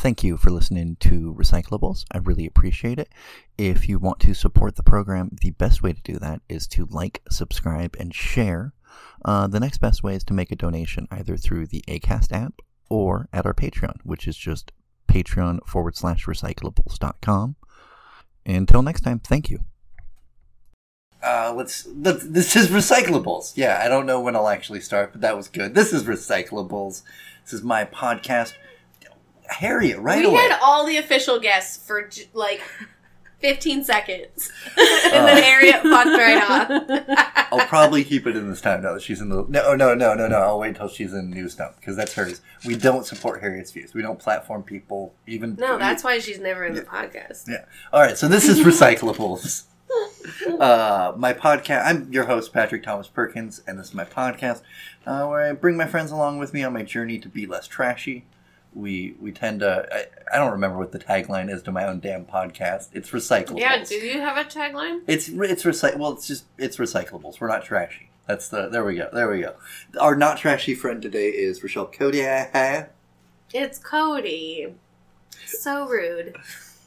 Thank you for listening to Recyclables. I really appreciate it. If you want to support the program, the best way to do that is to like, subscribe, and share. Uh, the next best way is to make a donation either through the ACAST app or at our Patreon, which is just patreon forward slash recyclables.com. Until next time, thank you. Uh, let's, let's. This is recyclables. Yeah, I don't know when I'll actually start, but that was good. This is recyclables. This is my podcast. Harriet, right we away. had all the official guests for like 15 seconds. and then Harriet fucked right off. I'll probably keep it in this time now that she's in the. No, no, no, no, no. I'll wait until she's in New Stump because that's hers. We don't support Harriet's views. We don't platform people. Even no, that's why she's never in the podcast. Yeah. All right. So this is recyclables. uh, my podcast. I'm your host, Patrick Thomas Perkins, and this is my podcast uh, where I bring my friends along with me on my journey to be less trashy. We we tend to. I, I don't remember what the tagline is to my own damn podcast. It's recyclables. Yeah, do you have a tagline? It's it's recyc. Well, it's just it's recyclables. We're not trashy. That's the. There we go. There we go. Our not trashy friend today is Rochelle Cody. It's Cody. So rude.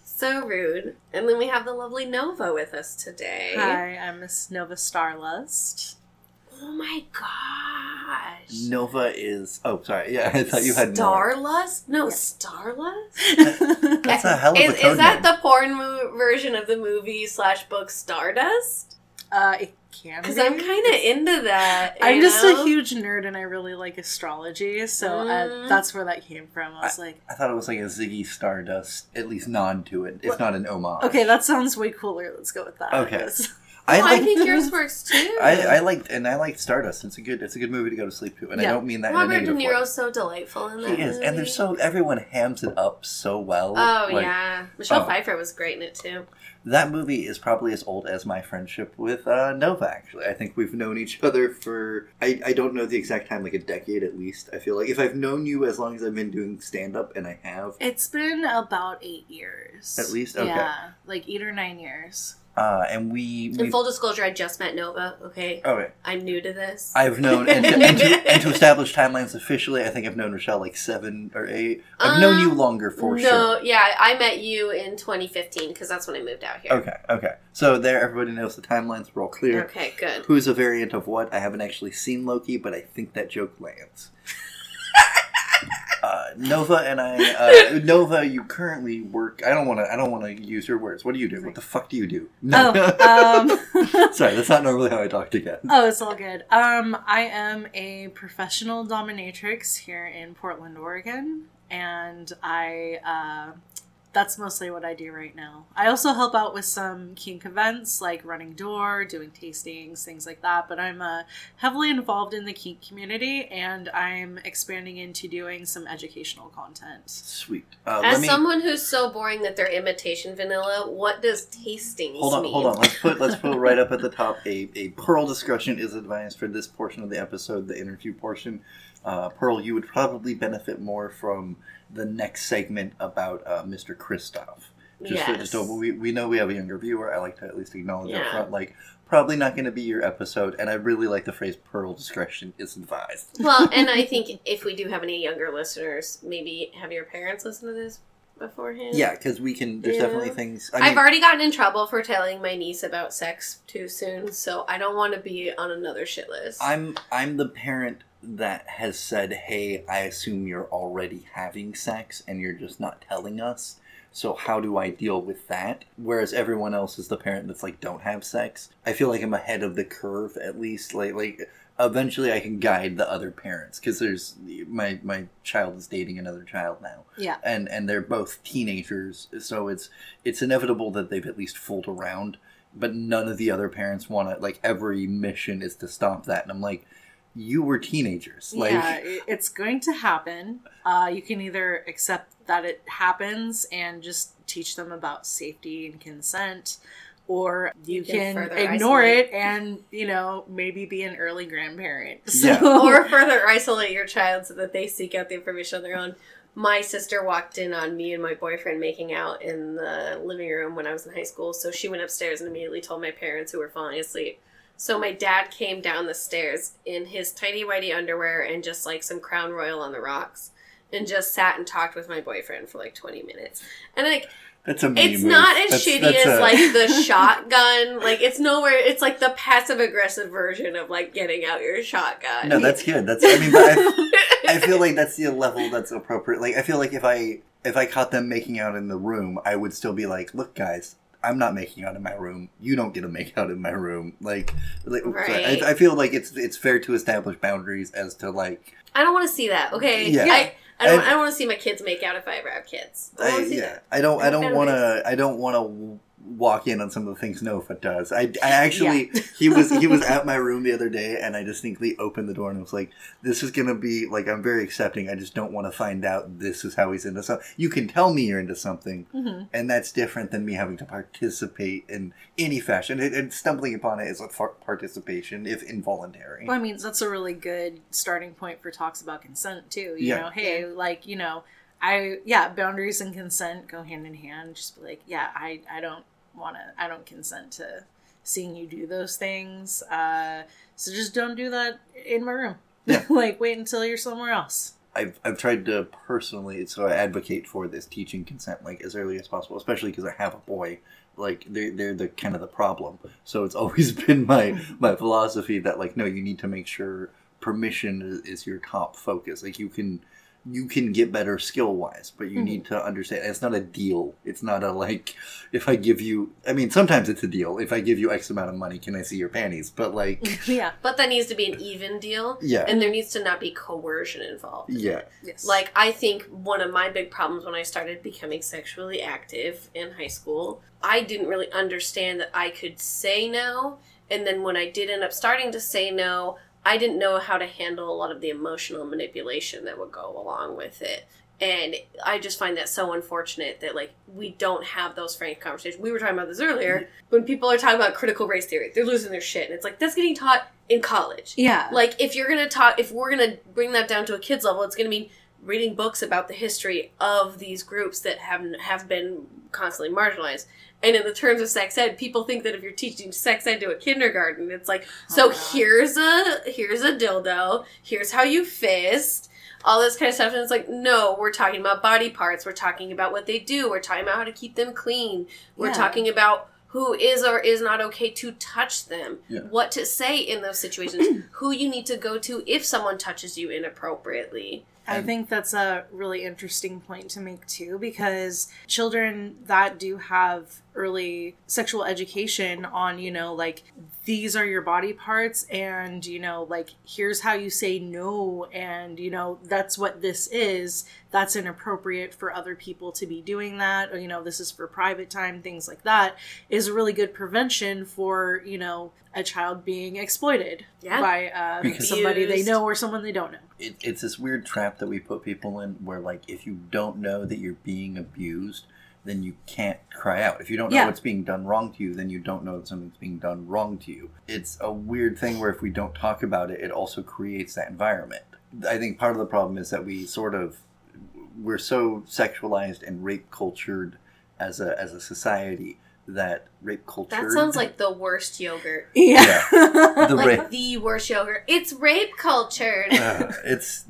So rude. And then we have the lovely Nova with us today. Hi, I'm Miss Nova Starlust. Oh my gosh. Nova is. Oh, sorry. Yeah, I thought you had more. Starlust? No, Starlust? That's a hell of a is, code is that name. the porn mo- version of the movie slash book Stardust? uh, it can Because be. Cuz I'm kind of into that. I'm just know? a huge nerd and I really like astrology, so Mm. uh, that's where that came from. I was like, I thought it was like a Ziggy Stardust, at least nod to it, if not an homage. okay, that sounds way cooler. Let's go with that. Okay. Yes. I Oh, I like. think yours works too. I, I liked and I liked Stardust. It's a good it's a good movie to go to sleep to, and I don't mean that in a Robert De negative way. Niro's so delightful in that He is, movie. and there's so everyone hams it up so well. Oh Like, yeah, Michelle oh. Pfeiffer was great in it too. That movie is probably as old as my friendship with uh, Nova. Actually, I think we've known each other for I, I don't know the exact time, like a decade at least. I feel like if I've known you as long as I've been doing stand up, and I have, It's been about eight years. At least? Okay. Yeah, like eight or nine years. Uh, and we In full disclosure, I just met Nova. Okay, okay. I'm new to this. I've known and to, and, to, and to establish timelines officially, I think I've known Rochelle like seven or eight. I've known you Um, longer for no, sure. No, yeah, I met you in 2015 because that's when I moved out here. Okay, okay. So there, everybody knows the timelines. We're all clear. Okay, good. Who's a variant of what? I haven't actually seen Loki, but I think that joke lands. Uh, Nova and I, uh, Nova, you currently work. I don't want to. I don't want to use your words. What do you do? What the fuck do you do? Oh, um, sorry, that's not normally how I talk to guests. Oh, it's all good. Um, I am a professional dominatrix here in Portland, Oregon, and I uh, that's mostly what I do right now. I also help out with some kink events like running door, doing tastings, things like that. But I'm uh, heavily involved in the kink community, and I'm expanding into doing some educational content. Sweet. Uh, As me someone who's so boring that they're imitation vanilla, what does tastings hold on. mean? Hold on. Let's put let's put right up at the top. A a Pearl discussion is advised for this portion of the episode, the interview portion. Uh, Pearl, you would probably benefit more from the next segment about uh, Mr. Kristoff. Just, Yes. just so we, we know we have a younger viewer. I like to at least acknowledge up front, like probably not going to be your episode. And I really like the phrase "Pearl discretion is advised." well, and I think if we do have any younger listeners, maybe have your parents listen to this beforehand. Yeah, because we can. There's Yeah. definitely things. I I have already gotten in trouble for telling my niece about sex too soon, so I don't want to be on another shit list. I'm I'm the parent that has said, "Hey, I assume you're already having sex and you're just not telling us." So how do I deal with that? Whereas everyone else is the parent that's like, "Don't have sex." I feel like I'm ahead of the curve at least. Like like eventually I can guide the other parents because there's my my child is dating another child now Yeah. and and they're both teenagers so it's it's inevitable that they've at least fooled around but none of the other parents want to like every mission is to stop that and i'm like you were teenagers like yeah, it's going to happen. Uh, you can either accept that it happens and just teach them about safety and consent, or you, You can can, ignore isolate. it and you know maybe be an early grandparent. So, Yeah. or further isolate your child so that they seek out the information on their own. My sister walked in on me and my boyfriend making out in the living room when I was in high school, so she went upstairs and immediately told my parents who were falling asleep. So my dad came down the stairs in his tidy whitey underwear and just like some Crown Royal on the rocks. and just sat and talked with my boyfriend for like 20 minutes. And like That's a it's move. not as That's- shitty that's as a- like the shotgun. Like it's nowhere it's like the passive aggressive version of like getting out your shotgun. No, that's good. That's I mean, but I, I feel like that's the level that's appropriate. Like I feel like if I if I caught them making out in the room, I would still be like, "Look, guys, I'm not making out in my room. You don't get to make out in my room." Like, like Right. I, I feel like it's it's fair to establish boundaries as to like, I don't want to see that. Okay. Yeah. I, I don't. And- I don't want to see my kids make out if I ever have kids. I I, want to see yeah, that. I don't I don't want to I don't want to walk in on some of the things Nova does. I, I actually he was he was at my room the other day and I distinctly opened the door and was like, "This is gonna be like I'm very accepting. I just don't want to find out this is how he's into something. You can tell me you're into something, hmm and that's different than me having to participate in any fashion. And, and stumbling upon it is a far- participation, if involuntary. Well, I mean, that's a really good starting point for talks about consent too. You Yeah. know, hey, like you know, I yeah, boundaries and consent go hand in hand. Just be like, yeah, I I don't want to, I don't consent to seeing you do those things. Uh, so just don't do that in my room. Yeah. like wait until you're somewhere else. I've, I've tried to personally so I advocate for this teaching consent like as early as possible especially because I have a boy like they're, they're the kind of the problem so it's always been my my philosophy that like no you need to make sure permission is, is your top focus like you can you can get better skill wise but you Mhm. need to understand it's not a deal it's not a like if i give you i mean sometimes it's a deal if i give you x amount of money can i see your panties but like yeah. But that needs to be an even deal, yeah and there needs to not be coercion involved. yeah Yes. Like I think one of my big problems when I started becoming sexually active in high school, I didn't really understand that I could say no, and then when I did end up starting to say no, I didn't know how to handle a lot of the emotional manipulation that would go along with it. And I just find that so unfortunate that like we don't have those frank conversations. We were talking about this earlier. Mm-hmm. When people are talking about critical race theory, they're losing their shit. And it's like that's getting taught in college yeah. like if you're gonna talk if we're gonna bring that down to a kid's level it's gonna mean reading books about the history of these groups that have have been constantly marginalized. And in the terms of sex ed people think that if you're teaching sex ed to a kindergarten it's like so Oh, God. here's a here's a dildo here's how you fist all this kind of stuff. And it's like no we're talking about body parts. We're talking about what they do. We're talking about how to keep them clean. We're Yeah. talking about who is or is not okay to touch them. Yeah. what to say in those situations. Who you need to go to if someone touches you inappropriately I think that's a really interesting point to make too, because children that do have early sexual education on, you know, like these are your body parts, and, you know, like here's how you say no, and, you know, that's what this is. That's inappropriate for other people to be doing that, or, you know, this is for private time, things like that, is a really good prevention for, you know, a child being exploited Yeah. by uh, somebody they know or someone they don't know. it, it's this weird trap that we put people in where like if you don't know that you're being abused then you can't cry out. If you don't know Yeah. what's being done wrong to you then you don't know that something's being done wrong to you. It's a weird thing where if we don't talk about it it also creates that environment. I think part of the problem is that we sort of we're so sexualized and rape cultured as a as a society that rape culture that sounds like the worst yogurt. Yeah. the like rape. the worst yogurt. It's rape cultured uh, it's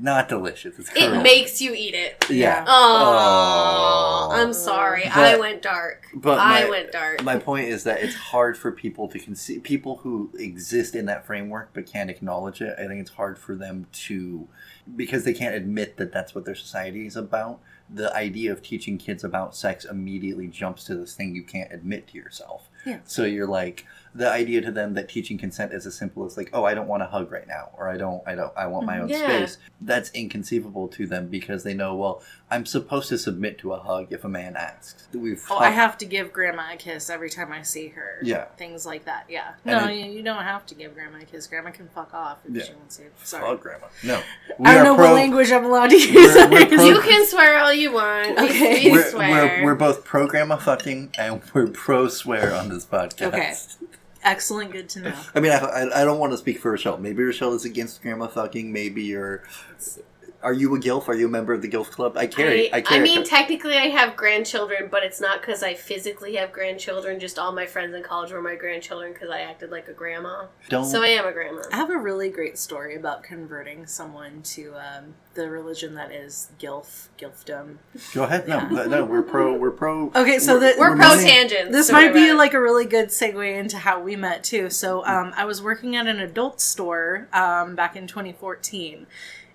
not delicious it's it horrible. makes you eat it yeah oh Oh. i'm sorry But- i went dark but i my- went dark My point is that it's hard for people to conceive people who exist in that framework but can't acknowledge it. I think it's hard for them to because they can't admit that that's what their society is about. The idea of teaching kids about sex immediately jumps to this thing you can't admit to yourself. Yeah. So you're like the idea to them that teaching consent is as simple as like, oh, I don't want a hug right now, or I don't, I don't, I want my own mm-hmm. Yeah. space. That's inconceivable to them because they know, well, I'm supposed to submit to a hug if a man asks. We've Oh, I have to give grandma a kiss every time I see her. Yeah. Things like that. Yeah. And no, it- you, you don't have to give grandma a kiss. Grandma can fuck off if Yeah. she wants to. Sorry. Fuck grandma. No. We I don't know pro- what language I'm allowed to use. We're- we're pro- you can swear all you want Okay. we, we We're, swear we're, we're both pro grandma fucking and we're pro swear on this podcast. Okay. Excellent. Good to know. I mean, I, I, I don't want to speak for Rochelle. Maybe Rochelle is against grandma fucking. Maybe you're. Are you a gilf? Are you a member of the gilf club? I carry. I, I, carry. mean, technically, I have grandchildren, but it's not because I physically have grandchildren. Just all my friends in college were my grandchildren because I acted like a grandma. don't. So I am a grandma. I have a really great story about converting someone to um, the religion that is gilf, gilfdom. Go ahead. No, no, no, we're pro. We're pro. Okay, so the- We're pro moving- tangents. This so might be we're- like a really good segue into how we met too. So um, I was working at an adult store um, back in 2014,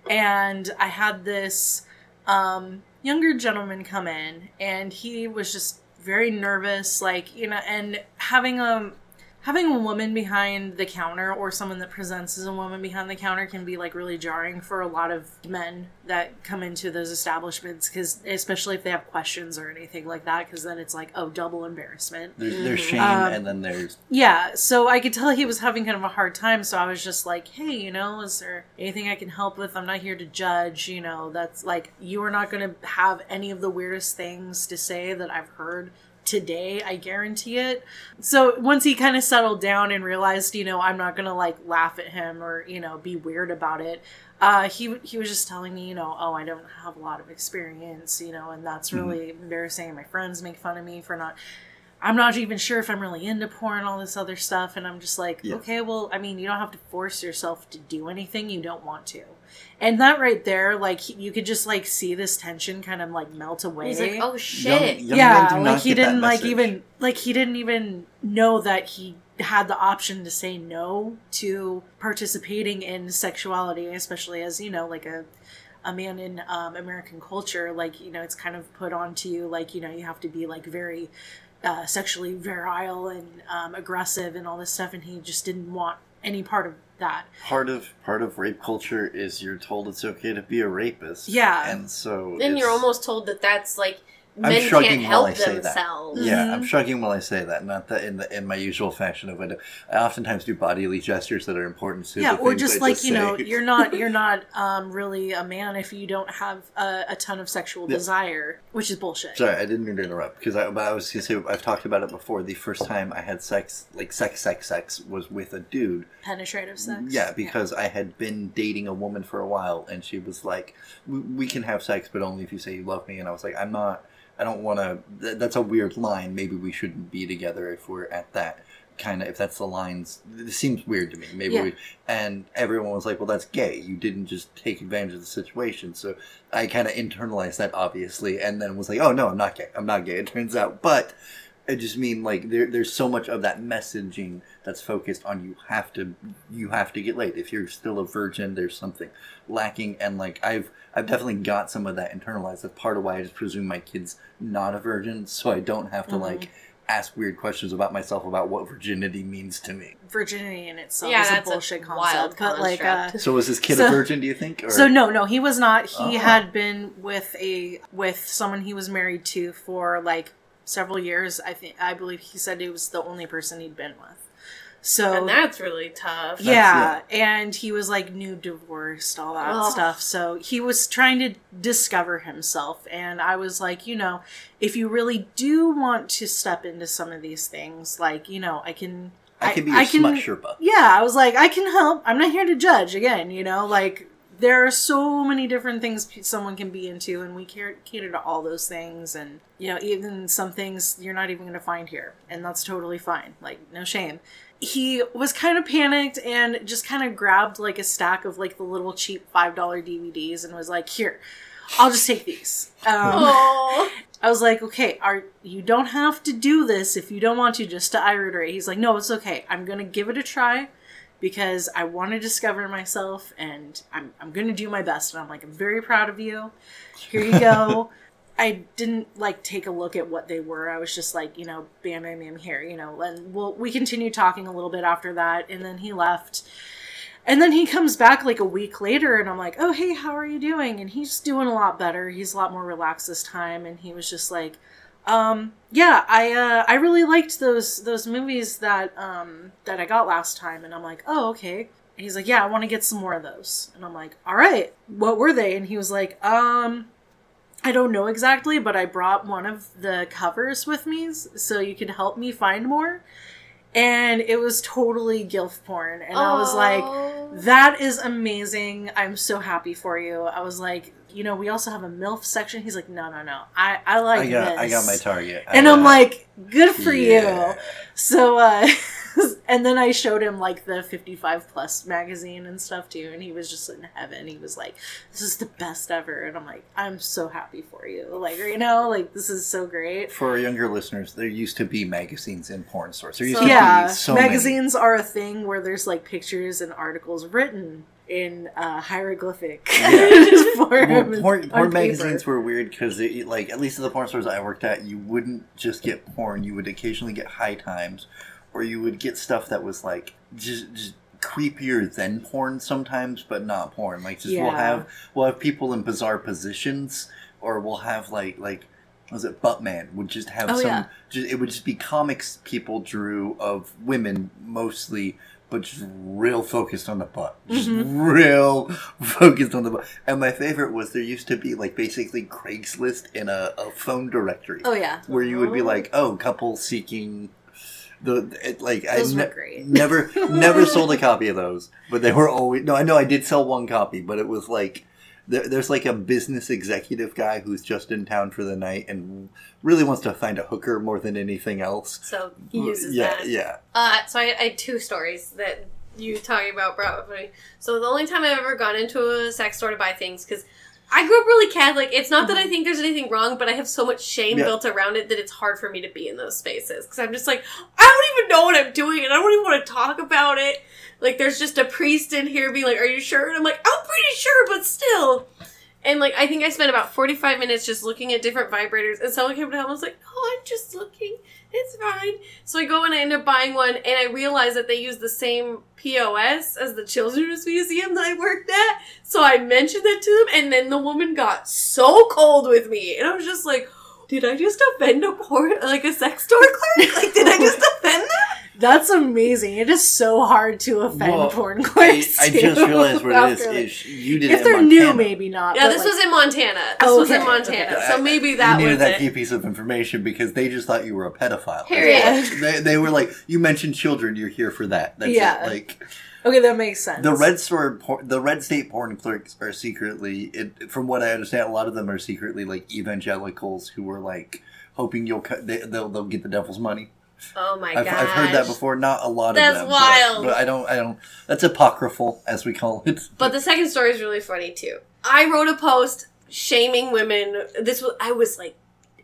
and I had this um, younger gentleman come in, and he was just very nervous, like you know, and having a having a woman behind the counter or someone that presents as a woman behind the counter can be like really jarring for a lot of men that come into those establishments because especially if they have questions or anything like that because then it's like oh double embarrassment. There's, there's shame, Um, and then there's yeah so i could tell he was having kind of a hard time so i was just like hey you know is there anything i can help with? I'm not here to judge you know that's like you are not going to have any of the weirdest things to say that i've heard today i guarantee it so once he kind of settled down and realized you know i'm not gonna like laugh at him or you know be weird about it uh, he he was just telling me, you know, oh, I don't have a lot of experience, you know, and that's really embarrassing. My friends make fun of me for not. I'm not even sure if I'm really into porn, all this other stuff, and I'm just like, Yeah. okay, well, I mean, you don't have to force yourself to do anything you don't want to, and that right there, like, he- you could just like see this tension kind of like melt away He's like, oh shit. young men yeah, like he didn't like message. even like he didn't even know that he had the option to say no to participating in sexuality, especially as you know, like a a man in um, American culture. Like you know, it's kind of put onto you, like you know, you have to be like very uh, sexually virile and um, aggressive and all this stuff, and he just didn't want any part of that. part of part of rape culture is you're told it's okay to be a rapist. Yeah. and so Then you're almost told that that's like I'm men shrugging can't while help I say that. themselves. Yeah, I'm Mhm. shrugging while I say that, not that in the in my usual fashion of it. I oftentimes do bodily gestures that are important to yeah the or just I like you know you're not you're not um, really a man if you don't have a, a ton of sexual Yeah. desire which is bullshit Sorry, I didn't mean to interrupt because I, I was gonna say I've talked about it before. The first time I had sex, like sex, sex, sex, was with a dude. penetrative sex Yeah, because I had been dating a woman for a while, and she was like, "We we can have sex, but only if you say you love me." And I was like, "I'm not. I don't want to. Th- that's a weird line. Maybe we shouldn't be together if we're at that." Kind of, if that's the lines, it seems weird to me. Maybe Yeah. we, and everyone was like, "Well, that's gay. You didn't just take advantage of the situation." So I kind of internalized that, obviously, and then was like, "Oh no, I'm not gay. I'm not gay." It turns out, but I just mean like there, there's so much of that messaging that's focused on you have to you have to get laid. If you're still a virgin, there's something lacking, and like I've I've definitely got some of that internalized. That's part of why I just presume my kid's not a virgin, so I don't have to Mhm. like ask weird questions about myself about what virginity means to me. virginity in itself Yeah, is that's a bullshit wild concept but like uh. So was this kid So- a virgin? Do you think? Or? so no no he was not he Oh. had been with a with someone he was married to for like several years i think i believe he said it was the only person he'd been with so And that's really tough. yeah, and he was like new divorced, all that Ugh. stuff. So he was trying to discover himself, and I was like, you know, if you really do want to step into some of these things, like you know, I can, I can be a smut Sherpa. yeah, I was like, I can help. I'm not here to judge. Again, you know, like there are so many different things someone can be into, and we cater to all those things. And you know, even some things you're not even going to find here, and that's totally fine. Like no shame. He was kind of panicked and just kind of grabbed like a stack of like the little cheap five dollar DVDs and was like, "Here, I'll just take these." Um, I was like, okay, are you don't have to do this if you don't want to, just to irate. He's like, no, it's okay. I'm gonna give it a try because I want to discover myself and I'm I'm gonna do my best. And I'm like, I'm very proud of you. Here you go. I didn't like take a look at what they were. I was just like, you know, bam, bam, bam, here, you know. And well, we continued talking a little bit after that, and then he left. And then he comes back like a week later, and I'm like, oh, hey, how are you doing? And he's doing a lot better. He's a lot more relaxed this time. And he was just like, um, yeah, I uh, I really liked those those movies that um, that I got last time. And I'm like, oh, okay. And he's like, yeah, I want to get some more of those. And I'm like, all right, what were they? And he was like, um, I don't know exactly, but I brought one of the covers with me so you could help me find more. and it was totally gilf porn, and I was like, that is amazing. I'm so happy for you. I was like, you know, we also have a MILF section. He's like, no, no, no. I, I like I got this. I got my target. And I I'm like, good for Yeah. you. So, uh, and then I showed him like the 55 plus magazine and stuff too, and he was just in heaven. He was like, "This is the best ever," and I'm like, "I'm so happy for you." Like, you know, like this is so great. For our younger listeners, there used to be magazines in porn stores. There used So- to yeah, be so many. magazines are a thing where there's like pictures and articles written in uh, hieroglyphic Yeah. form Well, porn, porn magazines were weird because, like, at least at the porn stores I worked at, you wouldn't just get porn. You would occasionally get high times, or you would get stuff that was like just, just creepier than porn sometimes, but not porn. Like, just we'll have we'll have people in bizarre positions, or we'll have like like what was it Buttman would just have Oh, some. yeah. Just, it would just be comics people drew of women mostly. But just real focused on the butt. Just Mm-hmm. real focused on the butt. And my favorite was there used to be like basically Craigslist in a, a phone directory Oh yeah, where you would be Oh. like, oh, couple seeking the it, like Those I were ne- great. never never sold a copy of those, but they were always no. I know I did sell one copy, but it was like there, there's like a business executive guy who's just in town for the night and really wants to find a hooker more than anything else. So he uses yeah, that. yeah. Uh, so I, I had two stories that you talking about brought up me. So the only time I've ever gone into a sex store to buy things because I grew up really Catholic. It's not that I think there's anything wrong, but I have so much shame Yeah. built around it that it's hard for me to be in those spaces because I'm just like I don't even know what I'm doing and I don't even want to talk about it. Like there's just a priest in here being like, "Are you sure?" And I'm like, "I'm pretty sure, but still." And like I think I spent about 45 minutes just looking at different vibrators and someone came to help and was like, "Oh, I'm just looking. It's fine." So I go and I end up buying one and I realize that they use the same POS as the Children's Museum that I worked at. So I mentioned that to them and then the woman got so cold with me and I was just like, did I just offend a porn like a sex store clerk? Like did I just offend them? That's amazing. It is so hard to offend Well, porn clerks. I too. just realized what it is. Like- is you did if it they're in new, maybe not. Yeah, this like- was in Montana. This Oh, was in. Montana. Okay. So maybe that you needed was that key piece of information because they just thought you were a pedophile. Period. They, they were like, you mentioned children, you're here for that. That's Yeah. it. Like okay. That makes sense. the red store, por- the red state porn clerks are secretly, it, from what I understand, a lot of them are secretly like evangelicals who are like hoping you'll cut, they, they'll they'll get the devil's money. Oh my god. I've heard that before. Not a lot That's of them. but- wild. But, I don't. I don't. That's apocryphal, as we call it. But the second story is really funny too. I wrote a post shaming women. This was I was like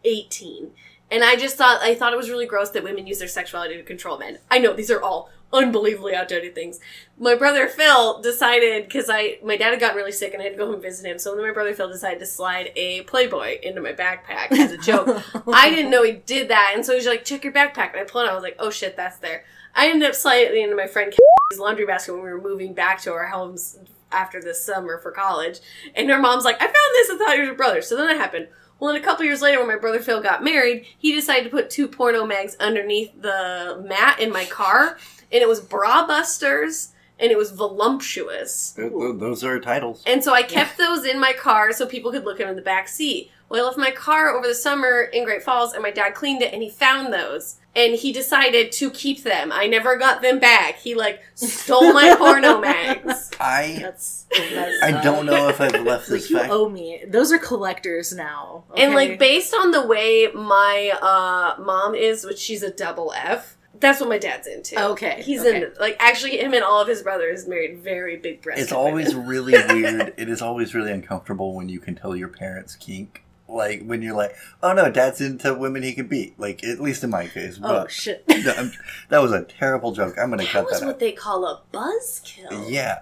18. And I just thought I thought it was really gross that women use their sexuality to control men. I know these are all unbelievably outdated things. My brother Phil decided because I my dad had gotten really sick and I had to go home and visit him. So then my brother Phil decided to slide a Playboy into my backpack as a joke. I didn't know he did that, and so he's like, "Check your backpack." And I pulled it. out. I was like, "Oh shit, that's there." I ended up sliding it into my friend laundry basket when we were moving back to our homes after this summer for college. And her mom's like, "I found this. I thought it was your brother." So then it happened. Well, then a couple years later, when my brother Phil got married, he decided to put two porno mags underneath the mat in my car, and it was Bra Busters, and it was voluptuous. Th- th- Those are titles. And so I kept those in my car so people could look at them in the back seat. Well, I left my car over the summer in Great Falls, and my dad cleaned it, and he found those. And he decided to keep them. I never got them back. He like stole my porno mags. I That's, that's I don't know if I've left Like this you fact. owe me. Those are collectors now. And okay? like based on the way my uh, mom is, which she's a double F, that's what my dad's into. Okay, he's okay. in like actually him and all of his brothers married very big breasts. It's always women. really weird. It is always really uncomfortable when you can tell your parents kink. Like when you're like, "Oh no, dad's into women he can beat." Like at least in my case. oh But shit. No, that was a terrible joke. I'm gonna that cut was that what out. they call a buzzkill. Yeah,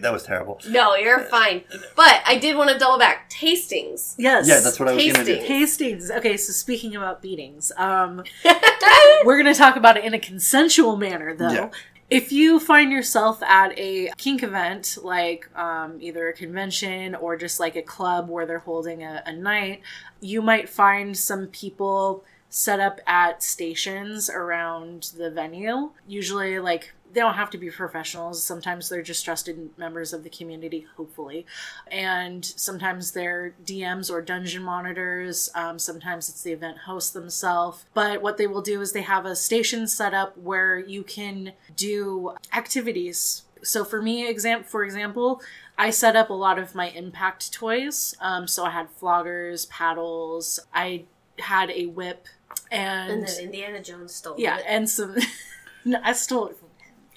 that was terrible. No, you're fine. But I did want to double back. Tastings. Yes. Yeah, that's what I was gonna do. Tasting. Hastings. Okay, so speaking about beatings, um, we're going to talk about it in a consensual manner, though. Yeah. If you find yourself at a kink event, like um, either a convention or just like a club where they're holding a, a night, you might find some people set up at stations around the venue. Usually, like they don't have to be professionals. Sometimes they're just trusted members of the community, hopefully. And sometimes they're DMs or dungeon monitors. Um, sometimes it's the event host themselves. But what they will do is they have a station set up where you can do activities. So for me, exam for example, I set up a lot of my impact toys. Um, so I had floggers, paddles. I had a whip, and, And then Indiana Jones stole yeah, it. and some. no, I stole it from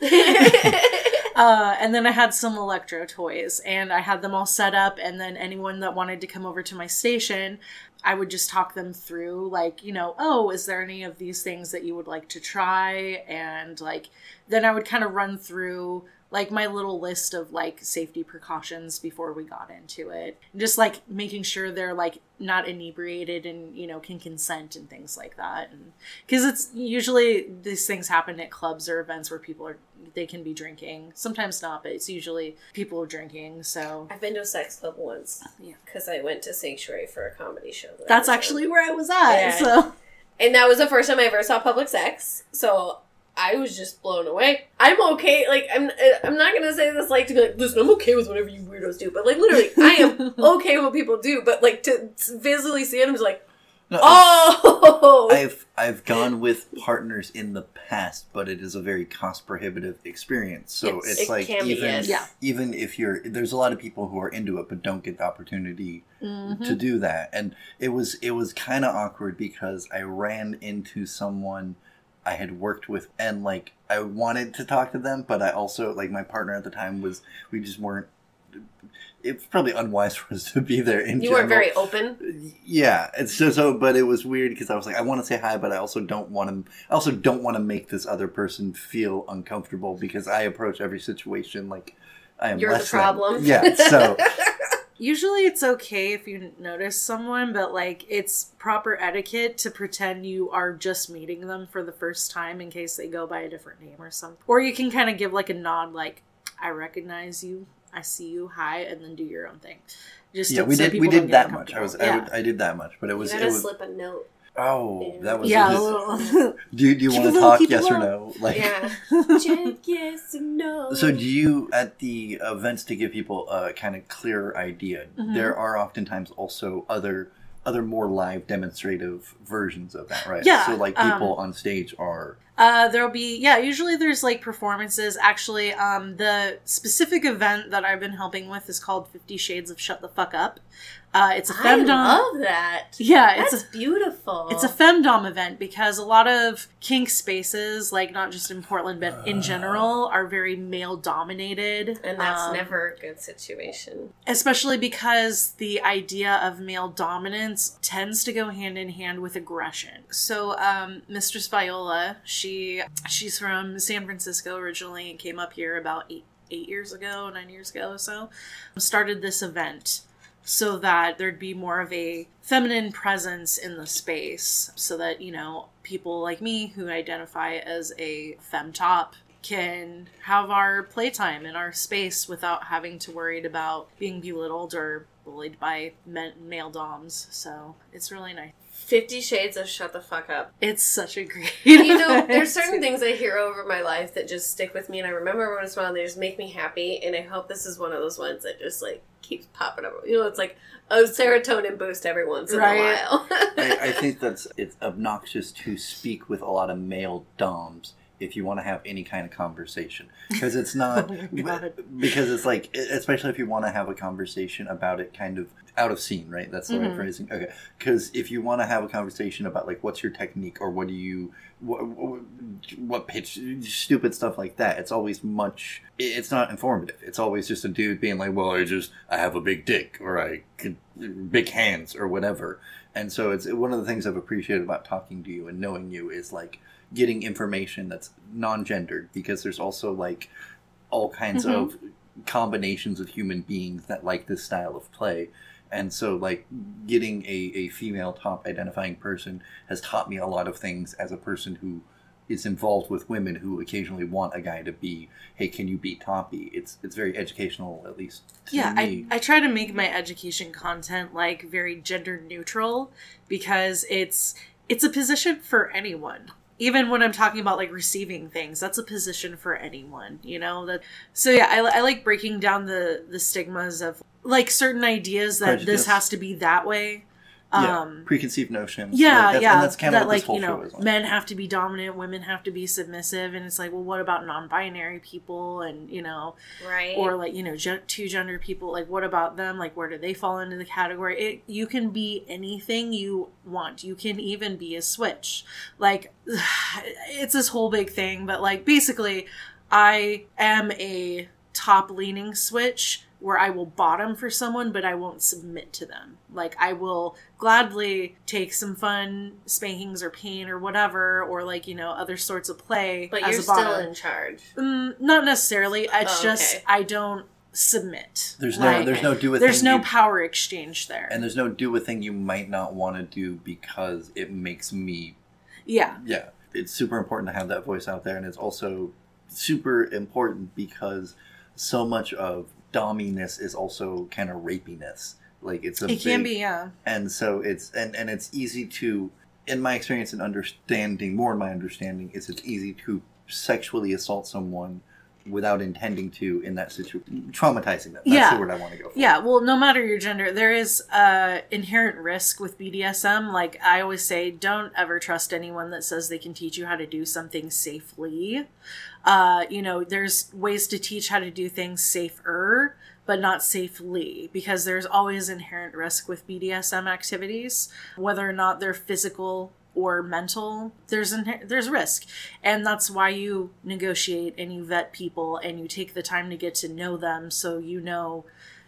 uh, and then I had some electro toys, and I had them all set up. And then anyone that wanted to come over to my station, I would just talk them through, like, you know, oh, is there any of these things that you would like to try? And like, then I would kind of run through like my little list of like safety precautions before we got into it just like making sure they're like not inebriated and you know can consent and things like that and because it's usually these things happen at clubs or events where people are they can be drinking sometimes not but it's usually people are drinking so I've been to a sex club once. Uh, yeah. Because I went to Sanctuary for a comedy show. that that's actually where i was at Yeah. so And that was the first time I ever saw public sex. So I was just blown away. I'm okay. Like I'm. I'm not gonna say this like to be like, listen. I'm okay with whatever you weirdos do. But like literally, I am okay with what people do. But like to visually see it, I'm just like, No, oh. I've I've gone with partners in the past, but it is a very cost prohibitive experience. So It's- it's it like can be, even yes. Even if you're there's a lot of people who are into it but don't get the opportunity Mm-hmm. to do that. And it was it was kind of awkward because I ran into someone I had worked with and like I wanted to talk to them, but I also like my partner at the time was we just weren't it's probably unwise for us to be there in you general. weren't very open. Yeah, it's so so, but it was weird because I was like, I want to say hi, but I also don't want to. I also don't want to make this other person feel uncomfortable because I approach every situation like I am. You're the less than. problem. Yeah, so Usually it's okay if you notice someone, but like it's proper etiquette to pretend you are just meeting them for the first time in case they go by a different name or something. Or you can kind of give like a nod, like, I recognize you, I see you, hi, and then do your own thing. Just yeah, to- we did we did that much. I was I, I did that much, but it You was gotta it was slip a note. Oh that was yeah, a little- do you, do you want to talk yes or no like Yeah. Check yes or no. So, do you at the events to give people a kind of clearer idea? Mhm. There are oftentimes also other other more live demonstrative versions of that, right? Yeah, So, like um, people on stage are Uh, there'll be yeah. Usually there's like performances. Actually, um, the specific event that I've been helping with is called Fifty Shades of Shut the Fuck Up. Uh, it's a femdom. I love that. yeah, That's it's a beautiful. it's a femdom event because a lot of kink spaces, like not just in Portland but in general, are very male dominated, and that's Um, never a good situation. especially because the idea of male dominance tends to go hand in hand with aggression. So, um, Mistress Viola, she she's from San Francisco originally and came up here about eight eight years ago, nine years ago or so, started this event so that there'd be more of a feminine presence in the space so that you know people like me who identify as a femtop can have our playtime in our space without having to worry about being belittled or bullied by men- male doms. So it's really nice Fifty Shades of Shut the Fuck Up. it's such a great You know, there's certain things I hear over my life that just stick with me, and I remember every once in a while. They just make me happy, and I hope this is one of those ones that just like keeps popping up. You know, it's like a serotonin boost every once in Right. a while. I, I think that's it's obnoxious to speak with a lot of male doms if you want to have any kind of conversation. Because it's not Oh because it's like especially if you want to have a conversation about it kind of out of scene right? That's the right Mhm. phrasing okay. Because if you want to have a conversation about like what's your technique or what do you what, what pitch stupid stuff like that it's always much it's not informative. It's always just a dude being like well i just i have a big dick or i could big hands or whatever. And so it's one of the things I've appreciated about talking to you and knowing you is like getting information that's non-gendered because there's also like all kinds Mhm. of combinations of human beings that like this style of play. And so like getting a, a female top identifying person has taught me a lot of things as a person who is involved with women who occasionally want a guy to be, hey, can you be toppy? It's it's very educational, at least to yeah me. I, I try to make my education content like very gender neutral because it's it's a position for anyone even when I'm talking about like receiving things, that's a position for anyone, you know. That so yeah, I, I like breaking down the the stigmas of like certain ideas that Prejudice. this has to be that way. Yeah, Um, preconceived notions. yeah, Like, that's, yeah. And that's kind of that what this like you know, is on. men have to be dominant, women have to be submissive, and it's like, well, what about non-binary people, and you know, Right. or like you know, gen- two gender people? Like, what about them? Like, where do they fall into the category? It you can be anything you want. You can even be a switch. Like, it's this whole big thing, but like basically, I am a top-leaning switch where I will bottom for someone, but I won't submit to them. Like I will gladly take some fun spankings or pain or whatever, or like you know other sorts of play. but as you're a still in charge. Mm, not necessarily. It's Oh, just. I don't submit. There's no, Like, there's no do a there's thing no you- power exchange there. and there's no do a thing you might not want to do because it makes me yeah, yeah it's super important to have that voice out there and it's also super important because so much of dominess is also kind of rapiness like it's a it can be. Yeah, and so it's and and it's easy to in my experience and understanding more in my understanding is it's easy to sexually assault someone without intending to in that situation traumatizing them that's Yeah. the word i want to go for Yeah, well, no matter your gender, there is uh, inherent risk with BDSM. Like I always say, don't ever trust anyone that says they can teach you how to do something safely. Uh, you know, there's ways to teach how to do things safer, but not safely, because there's always inherent risk with BDSM activities, whether or not they're physical or mental there's inher- there's risk. And that's why you negotiate and you vet people and you take the time to get to know them so you know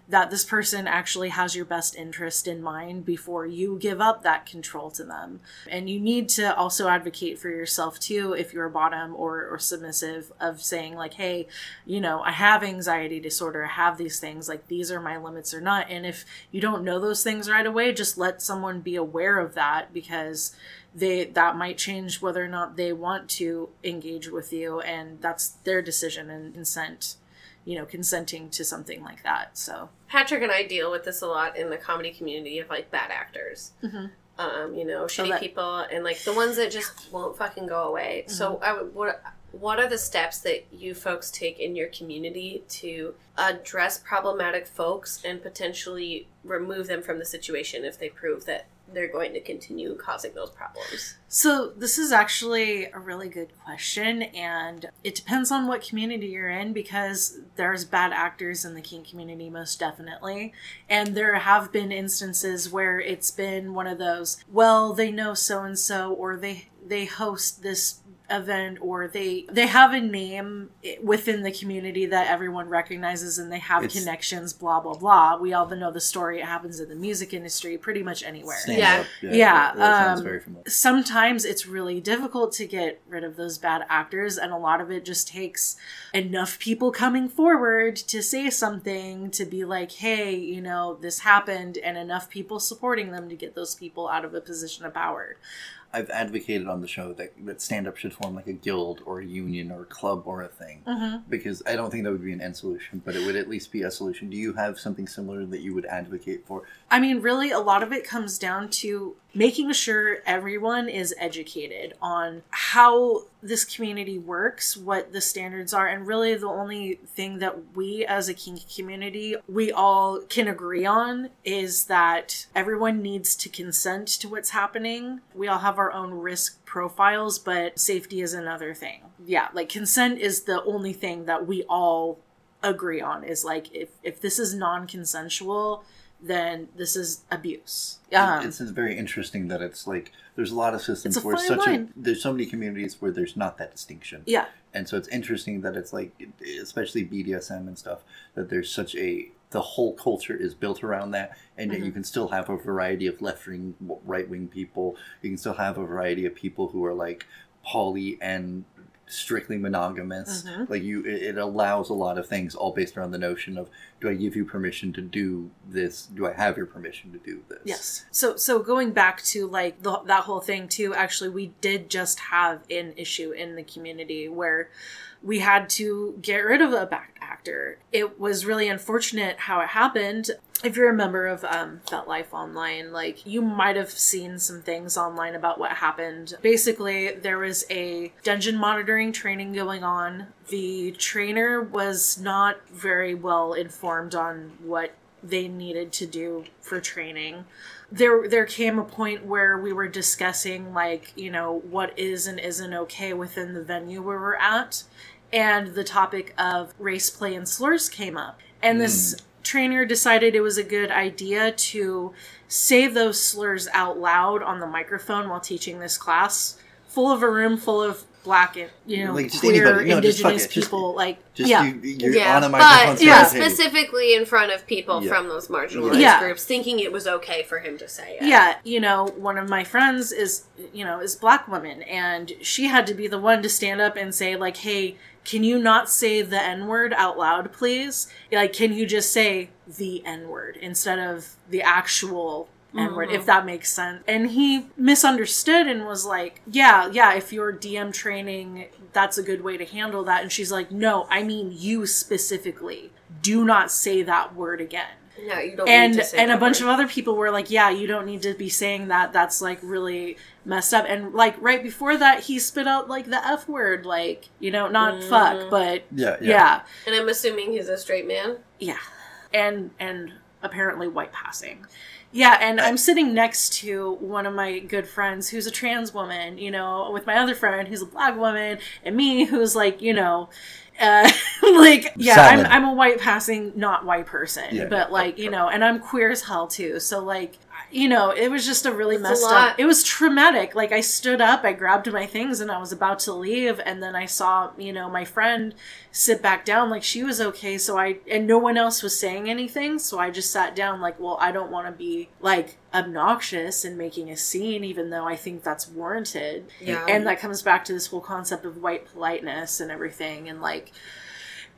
that this person actually has your best interest in mind before you give up that control to them. And you need to also advocate for yourself too if you're a bottom or, or submissive of saying, like, hey, you know, I have anxiety disorder, I have these things, like these are my limits or not. And if you don't know those things right away, just let someone be aware of that because they that might change whether or not they want to engage with you and that's their decision and consent you know consenting to something like that so Patrick and I deal with this a lot in the comedy community of like bad actors. Mhm. Um, you know, shitty that- people and like the ones that just won't fucking go away. So I would what what are the steps that you folks take in your community to address problematic folks and potentially remove them from the situation if they prove that they're going to continue causing those problems? So, this is actually a really good question, and it depends on what community you're in because there's bad actors in the kink community, most definitely. And there have been instances where it's been one of those, well, they know so and so, or they they host this event or they they have a name within the community that everyone recognizes and they have It's- connections blah blah blah. We all know the story. It happens in the music industry pretty much anywhere. Yeah. up. Yeah, that, that sounds um, sometimes it's really difficult to get rid of those bad actors and a lot of it just takes enough people coming forward to say something to be like hey you know this happened and enough people supporting them to get those people out of a position of power I've advocated on the show that, that stand up should form like a guild or a union or a club or a thing mm-hmm. because I don't think that would be an end solution, but it would at least be a solution. Do you have something similar that you would advocate for? I mean, really, a lot of it comes down to making sure everyone is educated on how this community works, what the standards are, and really the only thing that we as a kink community we all can agree on is that everyone needs to consent to what's happening. We all have our own risk profiles, but safety is another thing. Yeah, like consent is the only thing that we all agree on is like if if this is non-consensual then this is abuse. Um, it's, it's very interesting that it's like there's a lot of systems where such line. a there's so many communities where there's not that distinction. yeah, and so it's interesting that it's like especially bdsm and stuff that there's such a the whole culture is built around that and yet you can still have a variety of left wing right wing people you can still have a variety of people who are like poly and strictly monogamous Mhm. like you it, it allows a lot of things all based around the notion of do i give you permission to do this do i have your permission to do this yes. So so going back to like the, that whole thing too. Actually, we did just have an issue in the community where we had to get rid of a back It was really unfortunate how it happened. If you're a member of um, FetLife Online, like you might have seen some things online about what happened. Basically, there was a dungeon monitoring training going on. The trainer was not very well informed on what they needed to do for training there there came a point where we were discussing like you know what is and isn't okay within the venue where we're at and the topic of race play and slurs came up and this hmm. trainer decided it was a good idea to say those slurs out loud on the microphone while teaching this class full of a room full of black and you know Like, queer. No, indigenous it. Just- people like Just yeah you, you're yeah, on a microphone. but yeah, specifically in front of people Yeah. from those marginalized Yeah. groups, thinking it was okay for him to say it. yeah you know one of my friends is you know is black woman and she had to be the one to stand up and say like hey can you not say the n word out loud please? Like can you just say the n word instead of the actual n word if mm-hmm. that makes sense? And he misunderstood and was like yeah yeah if you're dm training that's a good way to handle that. And she's like no i mean you specifically. Do not say that word again No, you don't. and need to say and a bunch word. of other people were like yeah you don't need to be saying that that's like really messed up and like right before that he spit out like the f word like you know not Mm. fuck but Yeah, yeah. yeah And I'm assuming he's a straight man. yeah and and apparently white passing yeah and i'm sitting next to one of my good friends who's a trans woman you know with my other friend who's a black woman and me who's like you know uh, like yeah Salad. I'm, I'm a white passing not white person Yeah, but like you know and i'm queer as hell too so like you know it was just a really It's messed lot. up it was traumatic like i stood up i grabbed my things and i was about to leave and then i saw you know my friend sit back down like she was okay so i and no one else was saying anything so i just sat down like well i don't want to be like obnoxious and making a scene even though i think that's warranted Yeah. and that comes back to this whole concept of white politeness and everything and like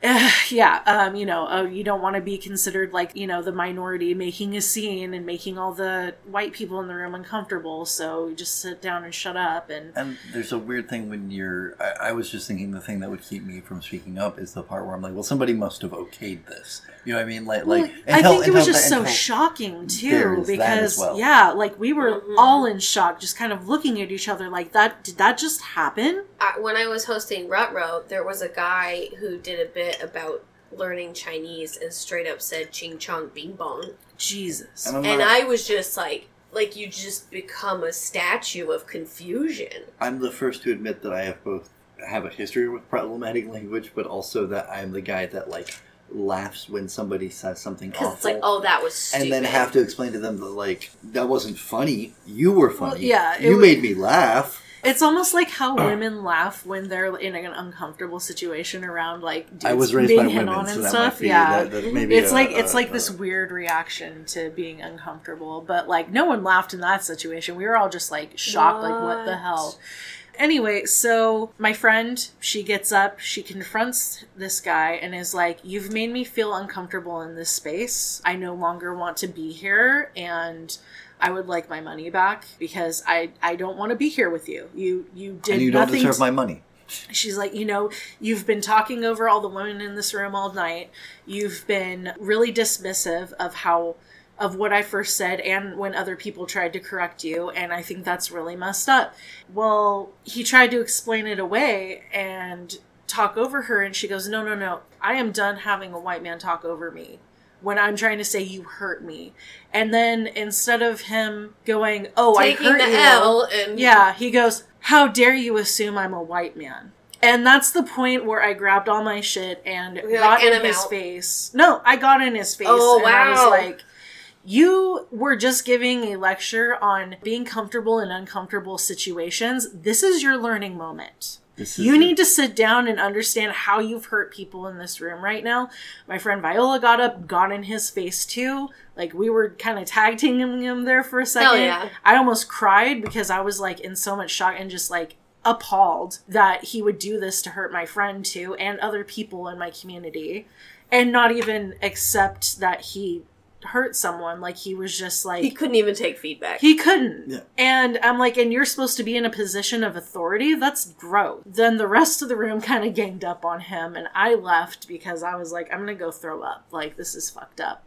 yeah um you know oh you don't want to be considered like you know the minority making a scene and making all the white people in the room uncomfortable so you just sit down and shut up and And there's a weird thing when you're. I, I was just thinking the thing that would keep me from speaking up is the part where I'm like, well, somebody must have okayed this. You know what I mean? Like, Well, like. I until- think it was until- just so until- shocking too because well. yeah, like we were Mhm. all in shock, just kind of looking at each other like that. Did that just happen? I, when I was hosting Rutrow, there was a guy who did a bit about learning Chinese and straight up said "ching chong bing bong," Jesus. And I'm and not- I was just like, like you just become a statue of confusion. I'm the first to admit that I have both have a history with problematic language, but also that I'm the guy that like laughs when somebody says something Because awful, it's like, oh, that was stupid. and then have to explain to them that like that wasn't funny. You were Well, funny. yeah, you wa- made me laugh. It's almost like how oh. women laugh when they're in an uncomfortable situation around like dudes I was raised being by hit women, on so and that stuff. might be yeah, that, that maybe it's a- like it's a- like a- this weird reaction to being uncomfortable. But like no one laughed in that situation. We were all just like shocked, like what the hell. Anyway, so my friend, she gets up, she confronts this guy and is like, You've made me feel uncomfortable in this space. I no longer want to be here and I would like my money back because I, I don't want to be here with you. You you did and you don't deserve to- my money. She's like, you know, you've been talking over all the women in this room all night. You've been really dismissive of how of what I first said and when other people tried to correct you, and I think that's really messed up. Well, he tried to explain it away and talk over her, and she goes, No, no, no. I am done having a white man talk over me when I'm trying to say you hurt me. And then instead of him going, Oh, taking I hurt the you, L and yeah, he goes, How dare you assume I'm a white man? And that's the point where I grabbed all my shit and You're got like, in his out." face. No, I got in his face. Oh, and I was wow. like, You were just giving a lecture on being comfortable in uncomfortable situations. This is your learning moment. This You your- need to sit down and understand how you've hurt people in this room right now. My friend Viola got up, got in his face too. Like we were kind of tag teaming him there for a second. yeah. I almost cried because I was like in so much shock and just like appalled that he would do this to hurt my friend too and other people in my community and not even accept that he hurt someone. Like he was just like He couldn't even take feedback. he couldn't. Yeah. And I'm like, and you're supposed to be in a position of authority? That's gross. Then the rest of the room kind of ganged up on him, and I left because I was like, I'm gonna go throw up. Like, this is fucked up.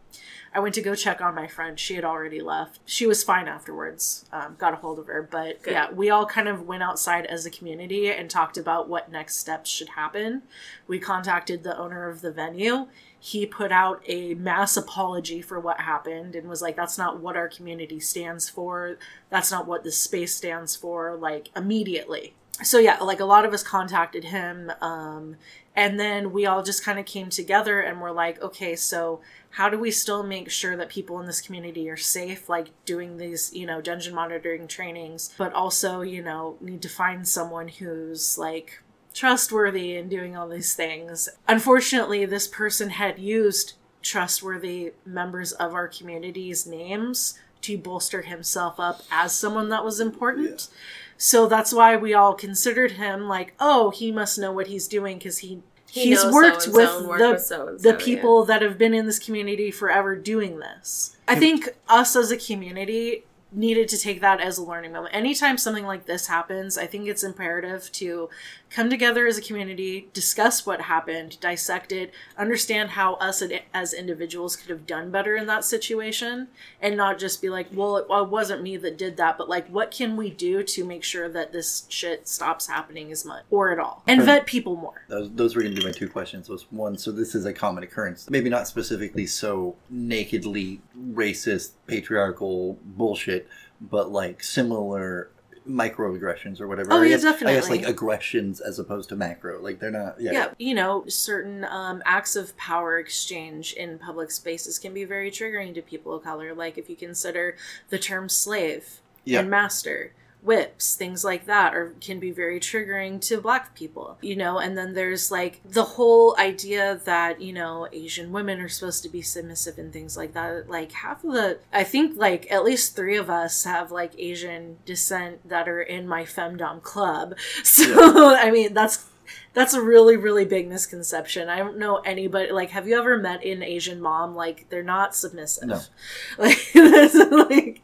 I went to go check on my friend. She had already left. She was fine afterwards. Um, got a hold of her. But Good. yeah, we all kind of went outside as a community and talked about what next steps should happen. We contacted the owner of the venue. He put out a mass apology for what happened and was like, that's not what our community stands for. That's not what this space stands for, like, immediately. So yeah, like a lot of us contacted him. Um, and then we all just kind of came together and were like, okay, so how do we still make sure that people in this community are safe, like doing these, you know, dungeon monitoring trainings, but also, you know, need to find someone who's like trustworthy and doing all these things. Unfortunately, this person had used trustworthy members of our community's names to bolster himself up as someone that was important. So that's why we all considered him like, oh, he must know what he's doing because he He he's worked with and the with so-and-so, the yeah. people that have been in this community forever doing this. I think us as a community needed to take that as a learning moment. Anytime something like this happens, I think it's imperative to come together as a community, discuss what happened, dissect it, understand how us as individuals could have done better in that situation, and not just be like, well, it, wasn't me that did that, but like, what can we do to make sure that this shit stops happening as much or at all? And vet people more. Those, those were going to be my two questions. Was one, so this is a common occurrence, maybe not specifically so nakedly racist, patriarchal bullshit, but like similar microaggressions or whatever. Oh, I yeah, guess, I guess like aggressions as opposed to macro. Like they're not. Yeah. yeah, you know, certain um, acts of power exchange in public spaces can be very triggering to people of color. Like if you consider the term slave Yeah. and master, whips, things like that, or can be very triggering to black people. You know, and then there's like the whole idea that you know Asian women are supposed to be submissive and things like that. Like half of the, I think like at least three of us have like Asian descent that are in my femdom club. So I mean that's that's a really really big misconception i don't know anybody like have you ever met an asian mom like they're not submissive No. like like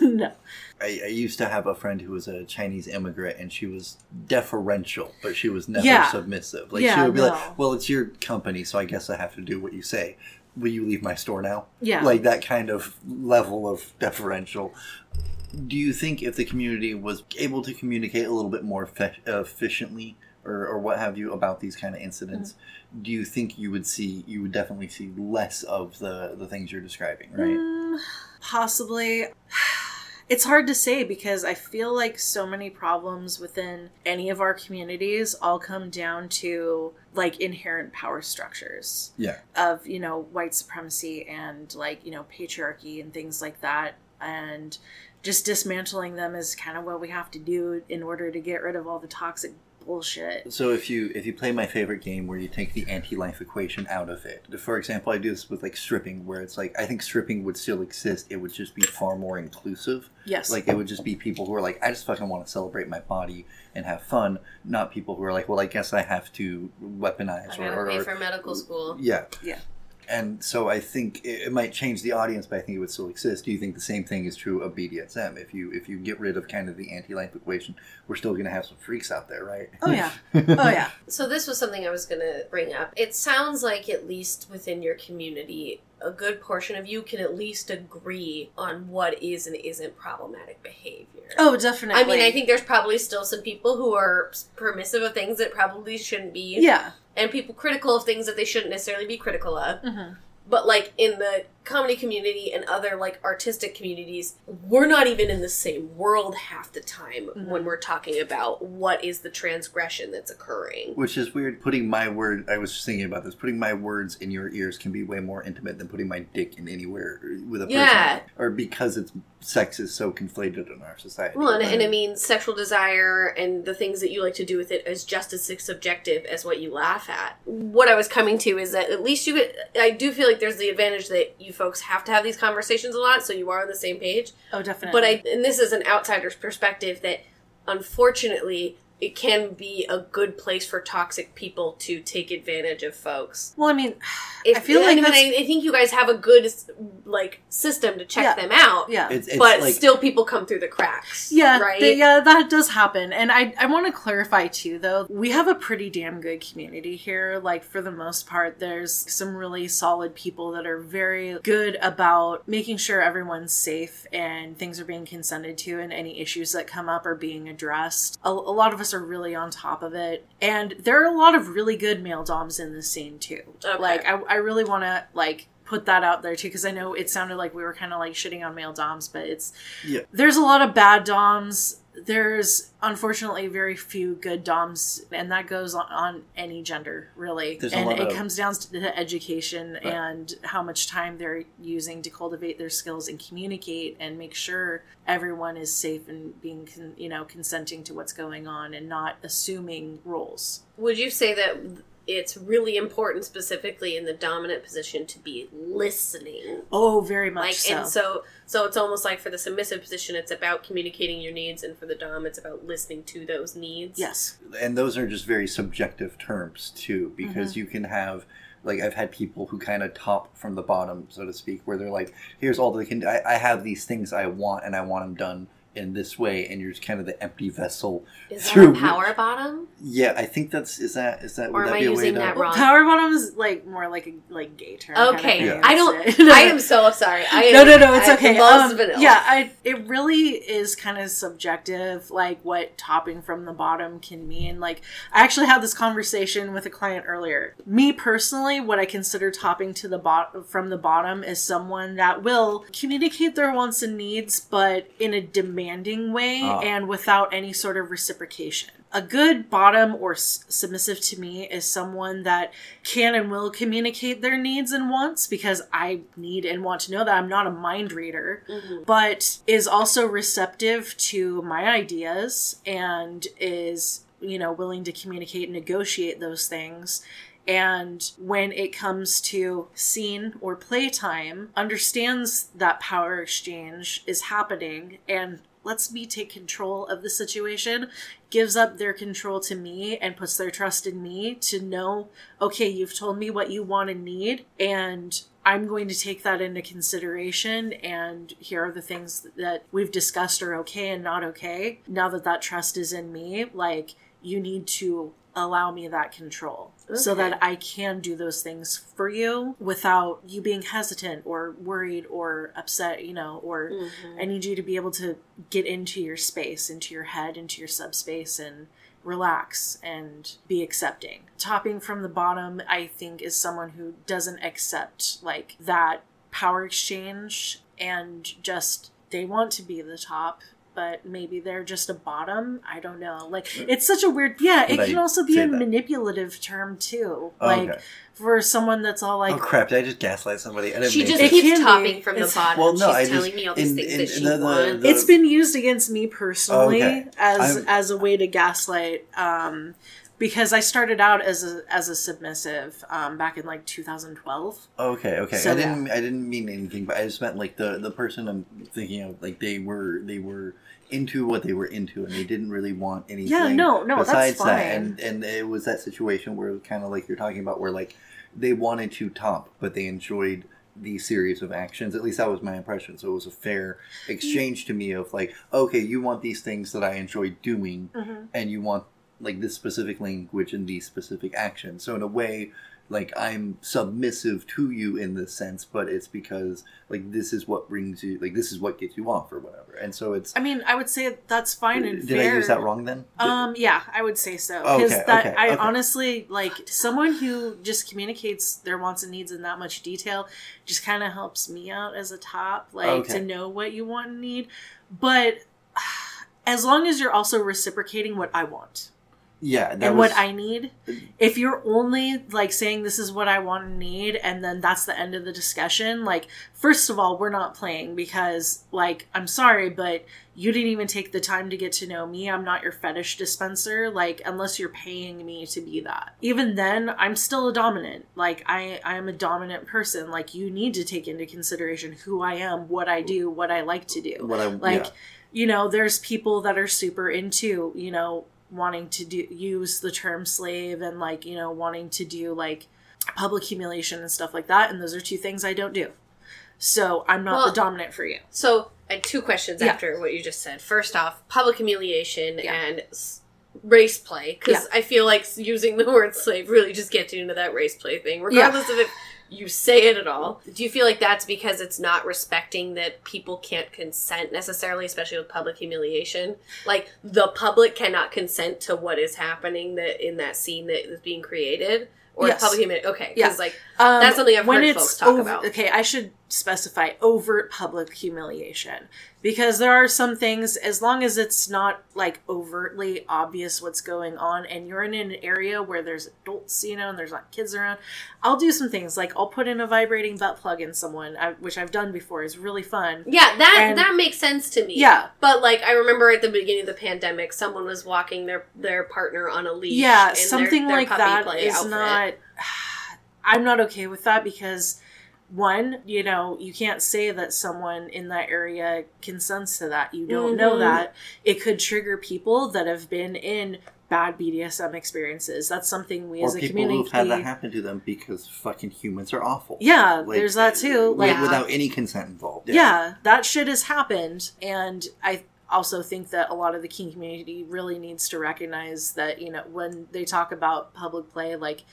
no I, I used to have a friend who was a Chinese immigrant, and she was deferential, but she was never Yeah. submissive. Like Yeah, she would be no. like, "Well, it's your company, so I guess I have to do what you say. Will you leave my store now?" Yeah. like that kind of level of deferential. Do you think if the community was able to communicate a little bit more effe- efficiently, or, or what have you, about these kind of incidents, Mm-hmm. do you think you would see you would definitely see less of the the things you're describing, right? Mm, possibly it's hard to say because i feel like so many problems within any of our communities all come down to like inherent power structures Yeah. of you know white supremacy and like you know patriarchy and things like that and just dismantling them is kind of what we have to do in order to get rid of all the toxic bullshit So if you if you play my favorite game where you take the anti-life equation out of it, for example, I do this with like stripping, where it's like I think stripping would still exist. It would just be far more inclusive. yes Like it would just be people who are like, I just fucking want to celebrate my body and have fun, not people who are like, well, I guess I have to weaponize I gotta or, pay for medical school. yeah. Yeah. And so I think it, it might change the audience, but I think it would still exist. Do you think the same thing is true of BDSM? If you if you get rid of kind of the anti-life equation, we're still going to have some freaks out there, right? oh yeah oh yeah So this was something I was going to bring up. It sounds like at least within your community, a good portion of you can at least agree on what is and isn't problematic behavior. oh definitely I mean, I think there's probably still some people who are permissive of things that probably shouldn't be, yeah and people critical of things that they shouldn't necessarily be critical of. hmm But like in the comedy community and other like artistic communities, we're not even in the same world half the time Mhm. when we're talking about what is the transgression that's occurring. Which is weird. Putting my word, I was just thinking about this. Putting my words in your ears can be way more intimate than putting my dick in anywhere with a person. Yeah. Or because it's sex is so conflated in our society. Well, and, and I mean, sexual desire and the things that you like to do with it is just as subjective as what you laugh at. What I was coming to is that at least you I do feel like there's the advantage that you folks have to have these conversations a lot, so you are on the same page. oh definitely But I, and this is an outsider's perspective that unfortunately, it can be a good place for toxic people to take advantage of folks. Well, I mean, If, I feel like and that's, I, I think you guys have a good like system to check Yeah. them out. yeah. It's, it's but like still, people come through the cracks. Yeah, right. th- yeah, that does happen. And I, I want to clarify too, though, we have a pretty damn good community here. Like, for the most part, there's some really solid people that are very good about making sure everyone's safe and things are being consented to and any issues that come up are being addressed. A, a lot of us are really on top of it. And there are a lot of really good male doms in the scene too. Okay. Like, I, I really want to, like, put that out there too because I know it sounded like we were kind of like shitting on male doms, but it's Yeah. there's a lot of bad doms. There's unfortunately very few good doms, and that goes on, on any gender really. There's a and lot it of- comes down to the education Right. and how much time they're using to cultivate their skills and communicate and make sure everyone is safe and being, con- you know, consenting to what's going on and not assuming roles. Would you say that it's really important, specifically in the dominant position, to be listening? Oh, very much Like, so. and so, so it's almost like for the submissive position, it's about communicating your needs, and for the dom, it's about listening to those needs. yes. and those are just very subjective terms too because Mm-hmm. you can have like i've had people who kind of top from the bottom so to speak where they're like here's all the can I, I have these things i want and i want them done in this way and you're kind of the empty vessel Is that through a power bottom, yeah i think that's is that is that or would am that I be a way using to that Well, wrong? power bottom is like more like a like gay term. kind of Okay. Yeah. I don't. I am so sorry. I am, no, no, no. It's I- okay. Um, yeah, I, it really is kind of subjective, like what topping from the bottom can mean. Like, I actually had this conversation with a client earlier. Me personally, what I consider topping to the bot from the bottom is someone that will communicate their wants and needs, but in a demanding way Ah. and without any sort of reciprocation. A good bottom or s- submissive to me is someone that can and will communicate their needs and wants because I need and want to know that I'm not a mind reader, Mhm. but is also receptive to my ideas and is, you know, willing to communicate and negotiate those things. And when it comes to scene or playtime, understands that power exchange is happening and lets me take control of the situation, gives up their control to me and puts their trust in me to know, okay, you've told me what you want and need, and I'm going to take that into consideration. And here are the things that we've discussed are okay and not okay. Now that that trust is in me, like, you need to allow me that control so that I can do those things for you without you being hesitant or worried or upset, you know, or Mhm. I need you to be able to get into your space, into your head, into your subspace and relax and be accepting. Topping from the bottom, I think, is someone who doesn't accept like that power exchange and just they want to be the top. But maybe they're just a bottom. I don't know. Like it's such a weird. Yeah, it But can I also be a that. manipulative term too. Oh, like okay. for someone that's all like, oh crap did i just gaslight somebody I didn't She just. It keeps can be. topping from the It's- bottom. Well, no, She's I just- telling me all these in- things in- that she the- the- wants. the- it's been used against me personally Okay. as I'm- as a way to gaslight um because I started out as a as a submissive um, back in like 2012. Okay, okay. So, I didn't. I didn't mean anything, but I just meant like the the person I'm thinking of. Like they were they were into what they were into, and they didn't really want anything. Yeah, no, no, that's besides fine. that. And and it was that situation where kind of like you're talking about, where like they wanted to top, but they enjoyed the series of actions. At least that was my impression. So it was a fair exchange to me of like, okay, you want these things that I enjoy doing, and you want like this specific language and these specific actions. So in a way, like I'm submissive to you in this sense, but it's because like this is what brings you, like this is what gets you off or whatever. And so it's. I mean, I would say that's fine and did fair. I use that wrong then? Um, yeah, I would say so because okay, that okay, I okay. honestly like someone who just communicates their wants and needs in that much detail just kind of helps me out as a top, like to know what you want and need. But as long as you're also reciprocating what I want yeah, that and was. what I need, if you're only like saying this is what I want and need, and then that's the end of the discussion, like first of all, we're not playing because like I'm sorry, but you didn't even take the time to get to know me. I'm not your fetish dispenser, like unless you're paying me to be that. Even then, I'm still a dominant. Like I I am a dominant person. Like you need to take into consideration who I am, what I do, what I like to do what I like yeah. you know there's people that are super into you know wanting to do use the term slave and like you know wanting to do like public humiliation and stuff like that and those are two things i don't do so i'm not Well- the dominant for you So I had two questions Yeah. after what you just said. First off, public humiliation Yeah. and race play, because Yeah. I feel like using the word slave really just gets you into that race play thing, regardless of if you say it at all. Do you feel like that's because it's not respecting that people can't consent necessarily, especially with public humiliation? Like the public cannot consent to what is happening that in that scene that is being created, or Yes. public humiliation. Okay, Yeah. because like Um, That's something I've heard folks talk over- about. Okay, I should specify overt public humiliation because there are some things, as long as it's not like overtly obvious what's going on, and you're in an area where there's adults, you know, and there's not kids around. I'll do some things like I'll put in a vibrating butt plug in someone, I, which I've done before. is really fun. Yeah, that And- that makes sense to me. Yeah. But like I remember at the beginning of the pandemic, someone was walking their their partner on a leash. yeah in their- something their like that is outfit. not i'm not okay with that because one you know you can't say that someone in that area consents to that you don't know Mhm. that it could trigger people that have been in bad bdsm experiences that's something we or as a people community who've had that happen to them because fucking humans are awful. yeah Like, there's that too like Yeah. without any consent involved. yeah. that shit has happened and i also think that a lot of the kink community really needs to recognize that you know when they talk about public play like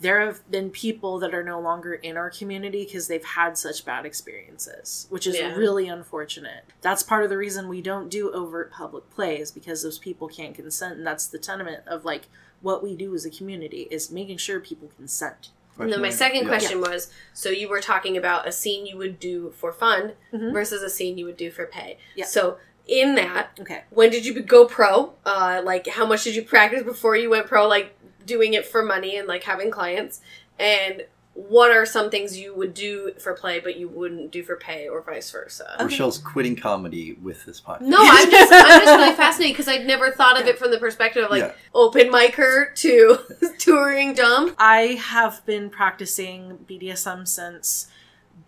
there have been people that are no longer in our community because they've had such bad experiences which is Yeah. really unfortunate that's part of the reason we don't do overt public plays because those people can't consent and that's the tenement of like what we do as a community is making sure people consent And then my second yeah. question was: so you were talking about a scene you would do for fun Mhm. versus a scene you would do for pay. Yeah. So in that, okay when did you go pro? Uh, like how much did you practice before you went pro? Like doing it for money and like having clients. And what are some things you would do for play but you wouldn't do for pay or vice versa? Okay. Rochelle's quitting comedy with this podcast. No, I'm just I'm just really fascinated because I'd never thought of it from the perspective of like Yeah. open micer to touring dom. I have been practicing BDSM since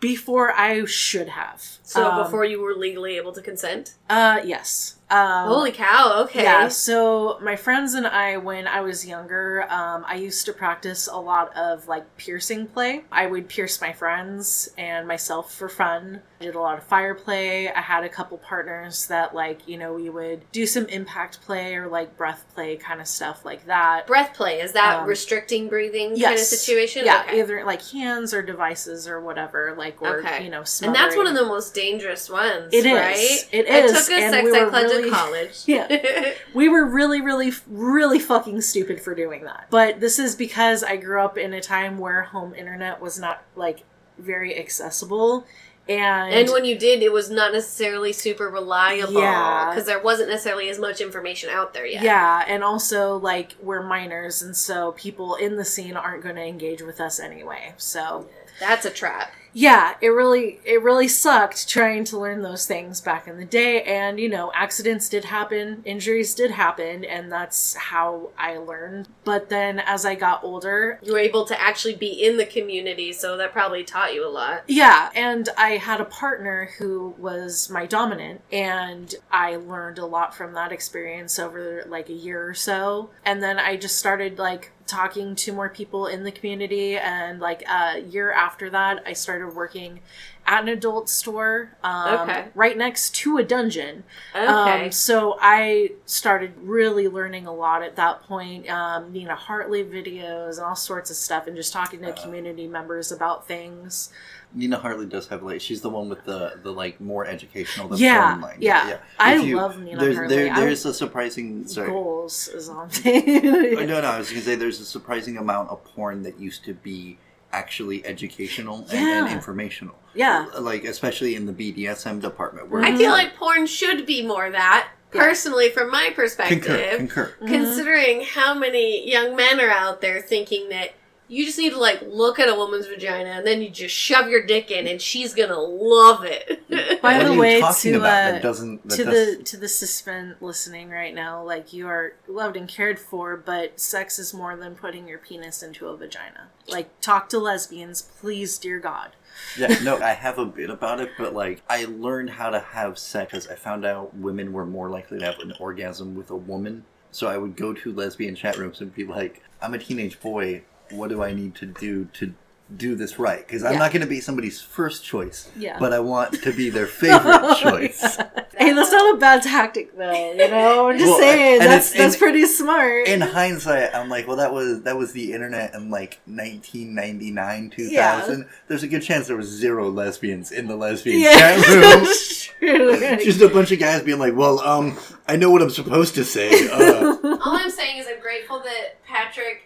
before I should have. So Um, before you were legally able to consent. uh, yes. Um, Holy cow! Okay. Yeah, so my friends and I, when I was younger, um, I used to practice a lot of like piercing play. I would pierce my friends and myself for fun. I did a lot of fire play. I had a couple partners that, like, you know, we would do some impact play or like breath play kind of stuff like that. Breath play is that Um, restricting breathing kind of situation? Yeah, Okay. either like hands or devices or whatever, like, or, Okay. you know, And that's one of the most dangerous ones. It is. right? It I is, took a and sex we ed were class really- college. Yeah. we were really really really fucking stupid for doing that but this is because i grew up in a time where home internet was not like very accessible and, and when you did, it was not necessarily super reliable Yeah. because there wasn't necessarily as much information out there yet. yeah and also like we're minors and so people in the scene aren't going to engage with us anyway so That's a trap. Yeah it really it really sucked trying to learn those things back in the day and you know accidents did happen injuries did happen and that's how i learned but then as i got older You were able to actually be in the community, so that probably taught you a lot. Yeah, and I had a partner who was my dominant, and I learned a lot from that experience over like a year or so. And then I just started like talking to more people in the community, and like a year after that, I started working at an adult store um, Okay. right next to a dungeon. Okay. Um, so I started really learning a lot at that point. Um, Nina Hartley videos and all sorts of stuff, and just talking to community members about things. Nina Hartley does have like she's the one with the the like more educational than Yeah, porn line. yeah. I If love Nina there's, Hartley. There, there's a surprising sorry. Goals is all I'm Oh, saying. no, no, I was gonna say there's a surprising amount of porn that used to be actually educational and, Yeah. and informational. Yeah. like especially in the BDSM department where I feel like porn should be more that. Yeah. Personally, from my concur, perspective, concur. Mm-hmm. considering how many young men are out there thinking that you just need to like look at a woman's vagina and then you just shove your dick in and she's gonna love it. By the way, to, uh, that doesn't that to does, the to the suspend listening right now, like you are loved and cared for, but sex is more than putting your penis into a vagina. Like talk to lesbians, please, dear God. yeah, no, I have a bit about it, but like I learned how to have sex because I found out women were more likely to have an orgasm with a woman So I would go to lesbian chat rooms and be like, "I'm a teenage boy. What do I need to do to do this right? Because I'm Yeah. not going to be somebody's first choice, Yeah. but I want to be their favorite choice." Hey, that's not a bad tactic though. You know, I'm just Well, saying and that's that's and- pretty smart. In hindsight, I'm like, well, that was that was the internet in like 1999, 2000. There's a good chance there was zero lesbians in the lesbian yeah, chat room. that's true. Just a bunch of guys being like, "Well, um, I know what I'm supposed to say." Uh, All I'm saying is I'm grateful that Patrick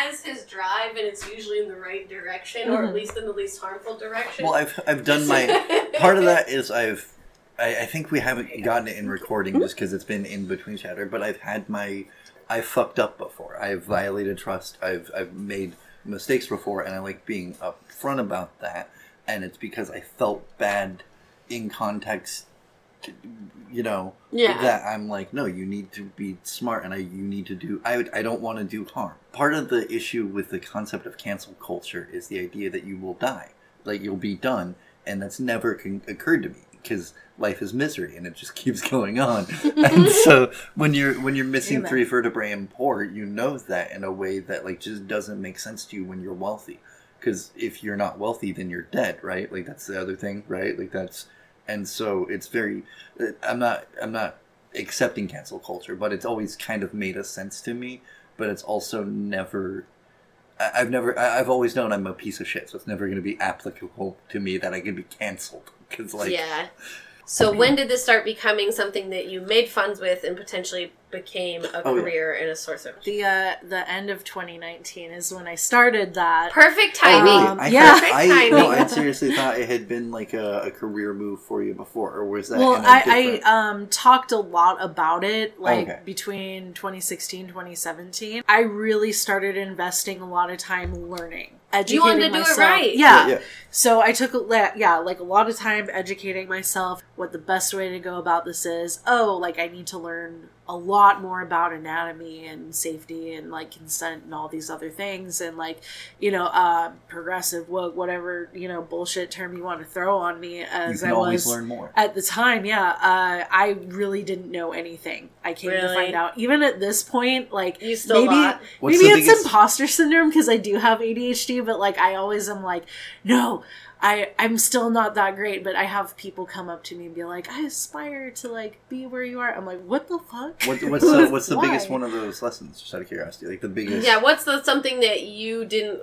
has his drive and it's usually in the right direction, or at mm-hmm. least in the least harmful direction. well, I've I've done my part of that is I've I, I think we haven't gotten it in recording just because it's been in between chatter, but I've had my I fucked up before. I've violated trust. I've I've made mistakes before, and I like being upfront about that. And it's because I felt bad in context. You know Yeah. that I'm like, no, you need to be smart, and I you need to do. I would, I don't want to do harm. Part of the issue with the concept of cancel culture is the idea that you will die, like you'll be done, and that's never con- occurred to me because life is misery and it just keeps going on. and so when you're when you're missing Amen. three vertebrae and poor, you know that in a way that like just doesn't make sense to you when you're wealthy. Because if you're not wealthy, then you're dead, right? Like that's the other thing, right? Like that's and so it's very. I'm not. I'm not accepting cancel culture, but it's always kind of made a sense to me. But it's also never. I- I've never. I- I've always known I'm a piece of shit, so it's never going to be applicable to me that I can be canceled. Because like, yeah. So when did this start becoming something that you made funds with and potentially became a Oh, yeah. career and a source of the uh, the end of 2019 is when I started that. perfect Oh, really? timing? Um, I yeah. thought- I, Perfect no. I seriously thought it had been like a, a career move for you before, or was that? well in a I, different- I um talked a lot about it like Okay. between 2016 2017 i really started investing a lot of time learning educating You wanted to do it myself. right. yeah. yeah. so i took a la- yeah like a lot of time educating myself what the best way to go about this is oh like i need to learn a lot more about anatomy and safety and like consent and all these other things and like you know uh progressive woke whatever you know bullshit term you want to throw on me You as can i always was learn more. at the time yeah uh, i really didn't know anything i came to find out even at this point like You still maybe thought? Maybe it's biggest- imposter syndrome because i do have adhd but like i always am like no I, I'm still not that great, but I have people come up to me and be like, I aspire to like be where you are. I'm like, what the fuck? What, what's the, what's the Why? biggest one of those lessons? Just out of curiosity, like the biggest. Yeah, what's the something that you didn't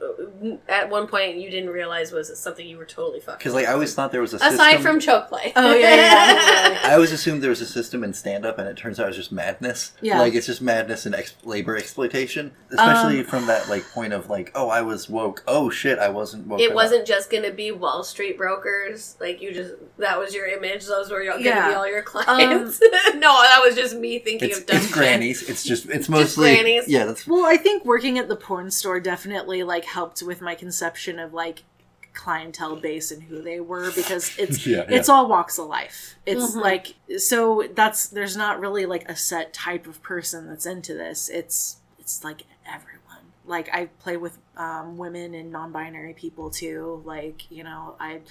at one point you didn't realize was something you were totally fucking Because like I always thought there was a aside system- from choke play. Oh, yeah, yeah. I always assumed there was a system in stand up, and it turns out it's just madness. Yeah. Like, it's just madness and ex- labor exploitation. Especially Um, from that, like, point of, like, oh, I was woke. Oh, shit, I wasn't woke. it enough. wasn't just gonna be Wall Street brokers. Like you just that was your image. Those were your, gonna Yeah. be all your clients. no, that was just me thinking It's, of dumb it's grannies. It's just, it's mostly. grannies. Yeah, that's. Well, I think working at the porn store definitely like helped with my conception of like clientele base and who they were because it's Yeah, it's all walks of life. It's Mhm. like so that's there's not really like a set type of person that's into this. It's it's like everyone. Like I play with um, women and non-binary people too. Like you know I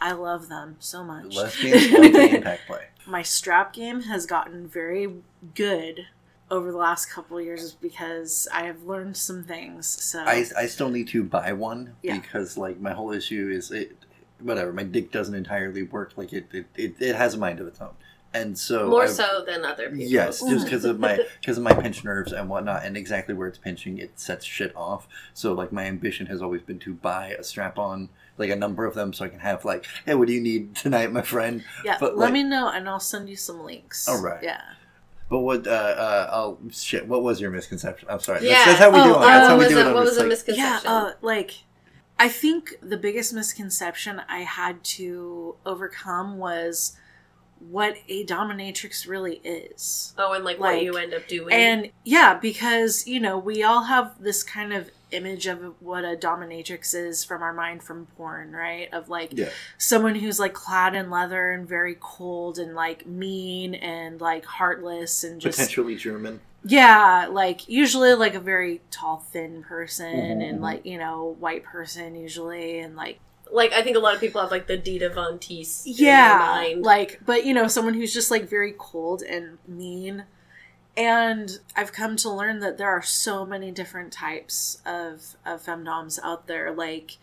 I love them so much. Lesbians love the impact play. my strap game has gotten very good over the last couple of years because I have learned some things. So I, I still need to buy one Yeah. because, like, my whole issue is it. Whatever, my dick doesn't entirely work. Like, it, it, it, it has a mind of its own. And so. More I've- so than other people. Yes, just because of my because of my pinch nerves and whatnot, and exactly where it's pinching, it sets shit off. So like my ambition has always been to buy a strap on, like a number of them, so I can have like, hey, what do you need tonight, my friend? yeah, but, let like- me know and I'll send you some links. All right. Yeah. But what? Uh, uh, oh shit! What was your misconception? I'm sorry. Yeah. That's, that's how we Oh, do it. uh, That's how what we was do it. a, what was a site. misconception? Yeah, uh, like I think the biggest misconception I had to overcome was what a dominatrix really is. oh, and like, like- what you end up doing. And yeah, because you know, we all have this kind of image of what a dominatrix is from our mind from porn, right? Of like Yeah. someone who's like clad in leather and very cold and like mean and like heartless and just Potentially German. yeah, like usually like a very tall, thin person Mhm, and mhm. like you know white person usually and like like, I think a lot of people have like the Dita Von Teese yeah, mind. like but you know someone who's just like very cold and mean And I've come to learn that there are so many different types of, of femdoms out there. Like,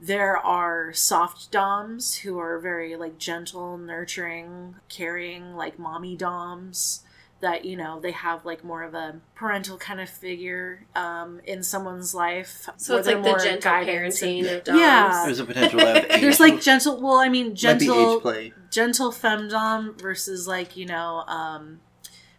there are soft doms who are very like gentle, nurturing, caring, like mommy doms that you know they have like more of a parental kind of figure um, in someone's life. So it's like the more gentle guidance parenting of dogs. Yeah. There's a potential age. There's like gentle. Well, I mean, gentle play. gentle femdom versus like you know um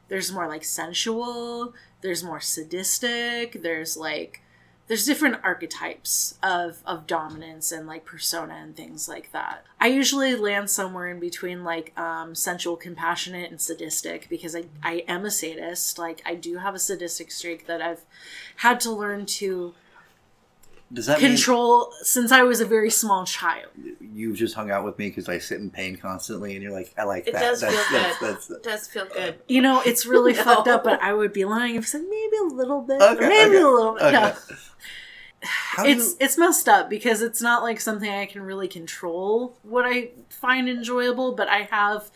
there's more like sensual there's more sadistic there's like there's different archetypes of of dominance and like persona and things like that. I usually land somewhere in between like um sensual compassionate and sadistic because i i am a sadist. Like i do have a sadistic streak that i've had to learn to Does that control since i was a very small child you've just hung out with me because I sit in pain constantly, and you're like, I like It that. does that's, feel that's, good. that's, It does feel good. You know, it's really No. fucked up, but I would be lying if I said maybe a little bit, Okay, maybe okay, a little bit. okay. No, How do it's it's messed up because it's not like something I can really control what I find enjoyable, but I have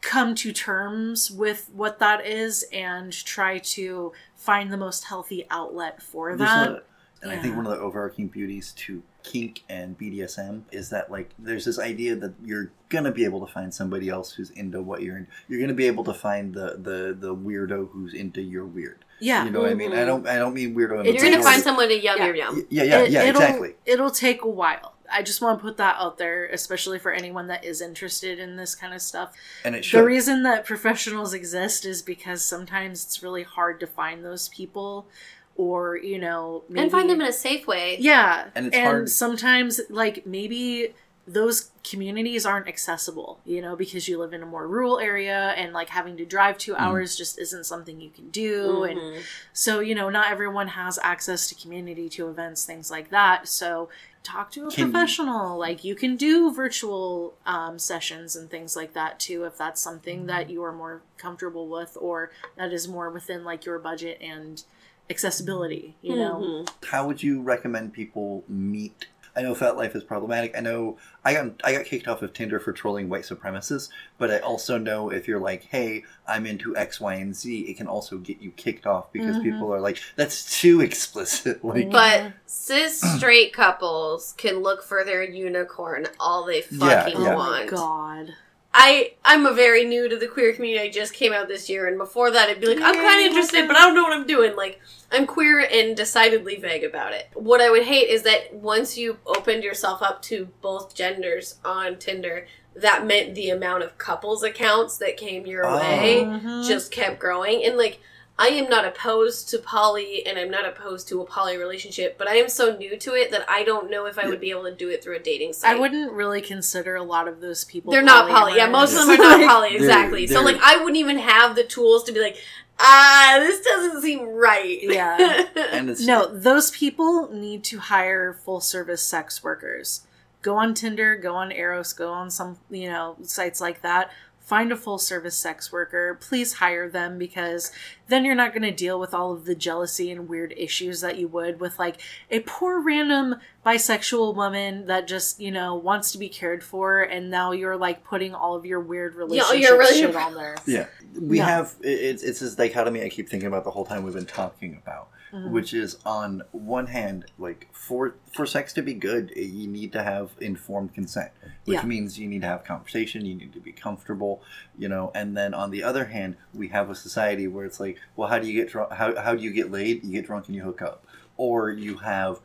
come to terms with what that is and try to find the most healthy outlet for There's that. A- and I think one of the overarching beauties to kink and BDSM is that like there's this idea that you're gonna be able to find somebody else who's into what you're in. You're gonna be able to find the the the weirdo who's into your weird. yeah, You know what I mean? I mm-hmm. don't I don't mean weirdo. In You're gonna find someone to yum Yeah. your yum. Yeah, yeah, It- yeah, it'll, exactly. It'll take a while. I just want to put that out there, especially for anyone that is interested in this kind of stuff. And it should. The reason that professionals exist is because sometimes it's really hard to find those people or, you know, maybe, And find them in a safe way. Yeah. And it's hard- sometimes like maybe those communities aren't accessible, you know, because you live in a more rural area and like having to drive 2 Mm. hours just isn't something you can do and Mhm. so, you know, not everyone has access to community, to events, things like that. So, talk to a Can you- professional. Like, you can do virtual um, sessions and things like that too, if that's something that you are more comfortable with or that is more within like your budget and accessibility, you know? Mhm. How would you recommend people meet? I know FetLife is problematic. I know I got I got kicked off of Tinder for trolling white supremacists, but I also know if you're like, "Hey, I'm into X, Y, and Z," it can also get you kicked off because Mhm. people are like, "That's too explicit." Like, But cis straight couples can look for their unicorn all they Yeah, fucking yeah. Oh my want. god. I I'm a very new to the queer community. I just came out this year, and before that, I'd be like, I'm kind of interested, but I don't know what I'm doing. Like, I'm queer and decidedly vague about it. What I would hate is that once you opened yourself up to both genders on Tinder, that meant the amount of couples accounts that came your Oh. way Mhm. just kept growing. And like, I am not opposed to poly, and I'm not opposed to a poly relationship, but I am so new to it that I don't know if I would be able to do it through a dating site. I wouldn't really consider a lot of those people. They're not poly. Yeah, most of them are not poly. They're- Exactly. so they're- like, I wouldn't even have the tools to be like, ah, this doesn't seem right. Yeah. and it's No, those people need to hire full service sex workers. Go on Tinder, go on Eros, go on some, you know, sites like that. Find a full service sex worker. Please hire them because then you're not going to deal with all of the jealousy and weird issues that you would with like a poor random bisexual woman that just, you know, wants to be cared for and now you're like putting all of your weird relationship your really- shit on there. Yeah, we No. have it's it's this dichotomy I keep thinking about the whole time we've been talking about, Mhm. which is on one hand, like for for sex to be good, eh, you need to have informed consent, which Yeah. means you need to have conversation, you need to be comfortable, you know. And then on the other hand, we have a society where it's like, well, how do you get drunk? How how do you get laid? You get drunk and you hook up, or you have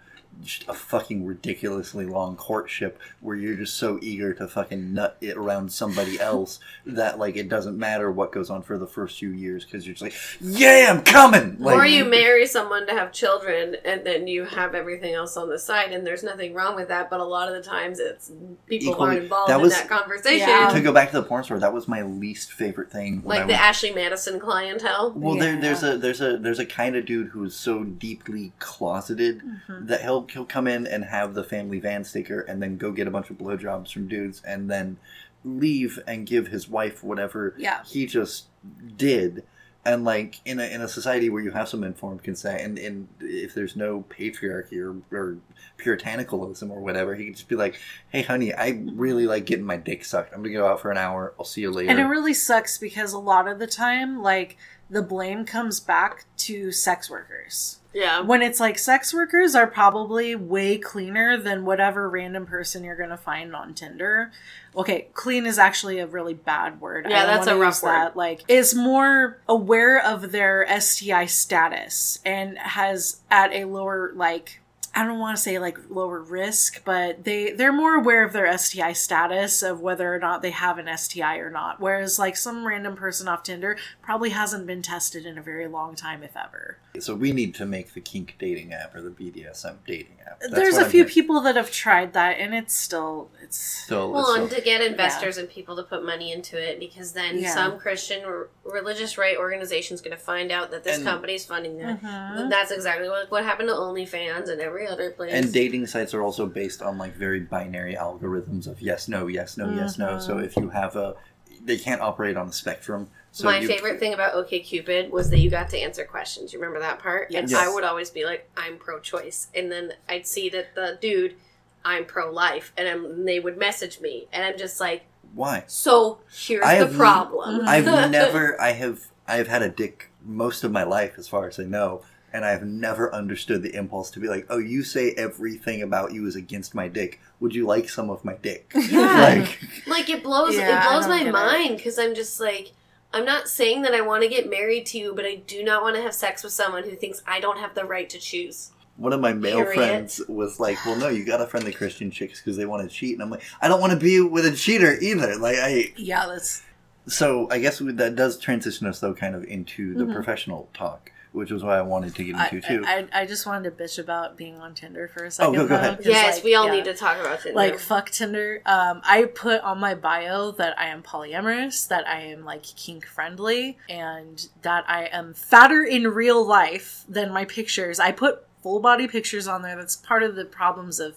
a fucking ridiculously long courtship where you're just so eager to fucking nut it around somebody else that like it doesn't matter what goes on for the first few years because you're just like, yeah, I'm coming. Like, or you marry someone to have children and then you have everything else on the side and there's nothing wrong with that but a lot of the times it's people Equally- aren't involved that in that conversation Yeah. to go back to the porn store. That was my least favorite thing. like I the was- ashley madison clientele Well, there, there's a there's a there's a kind of dude who's so deeply closeted Mhm. that he'll he'll come in and have the family van sticker and then go get a bunch of blowjobs from dudes and then leave and give his wife whatever Yeah. he just did. And like in a in a society where you have some informed consent and, and if there's no patriarchy or, or puritanicalism or whatever, he could just be like, Hey honey, I really like getting my dick sucked. I'm gonna go out for an hour, I'll see you later. And it really sucks because a lot of the time, like the blame comes back to sex workers. Yeah. When it's like sex workers are probably way cleaner than whatever random person you're gonna find on Tinder. Okay, clean is actually a really bad word. Yeah, that's a rough word. that. Like, is more aware of their STI status and has at a lower like I don't want to say like lower risk, but they they're more aware of their STI status of whether or not they have an STI or not. Whereas like some random person off Tinder probably hasn't been tested in a very long time, if ever. So we need to make the kink dating app or the BDSM dating app. That's There's what a I'm few hearing. people that have tried that, and it's still it's Still, Well, still- and to get investors and people to put money into it, because then Yeah. some Christian or religious right organization is going to find out that this And- company is funding that. Mhm. That's exactly what, what happened to OnlyFans and every other place. and dating sites are also based on like very binary algorithms of yes, no, yes, no, yes, no. So Mhm. if you have a, they can't operate on a spectrum. So My you- favorite thing about OK Cupid was that you got to answer questions. You remember that part? Yes. And Yes. I would always be like, I'm pro choice. And then I'd see that the dude, I'm pro life. And, I'm, and they would message me. And I'm just like, Why? so here's I the have- problem. I've never, I have, I have had a dick most of my life, as far as I know, and I've never understood the impulse to be like, oh, you say everything about you is against my dick. Would you like some of my dick? Yeah. like, like it blows Yeah, it blows my mind because I'm just like I'm not saying that I want to get married to you, but I do not want to have sex with someone who thinks I don't have the right to choose. one of my male Period. friends was like, well, no, you gotta friend the Christian chicks because they want to cheat, and I'm like, I don't want to be with a cheater either. Like, I, yeah, that's so I guess that does transition us though, kind of into the Mhm. professional talk, which was why I wanted to get I, into too. I, I just wanted to bitch about being on Tinder for a Oh, second. go- go though, ahead. 'cause, Yes, like, we all yeah. need to talk about Tinder. like fuck Tinder. Um, I put on my bio that I am polyamorous, that I am like kink friendly, and that I am fatter in real life than my pictures. I put full body pictures on there. That's part of the problems of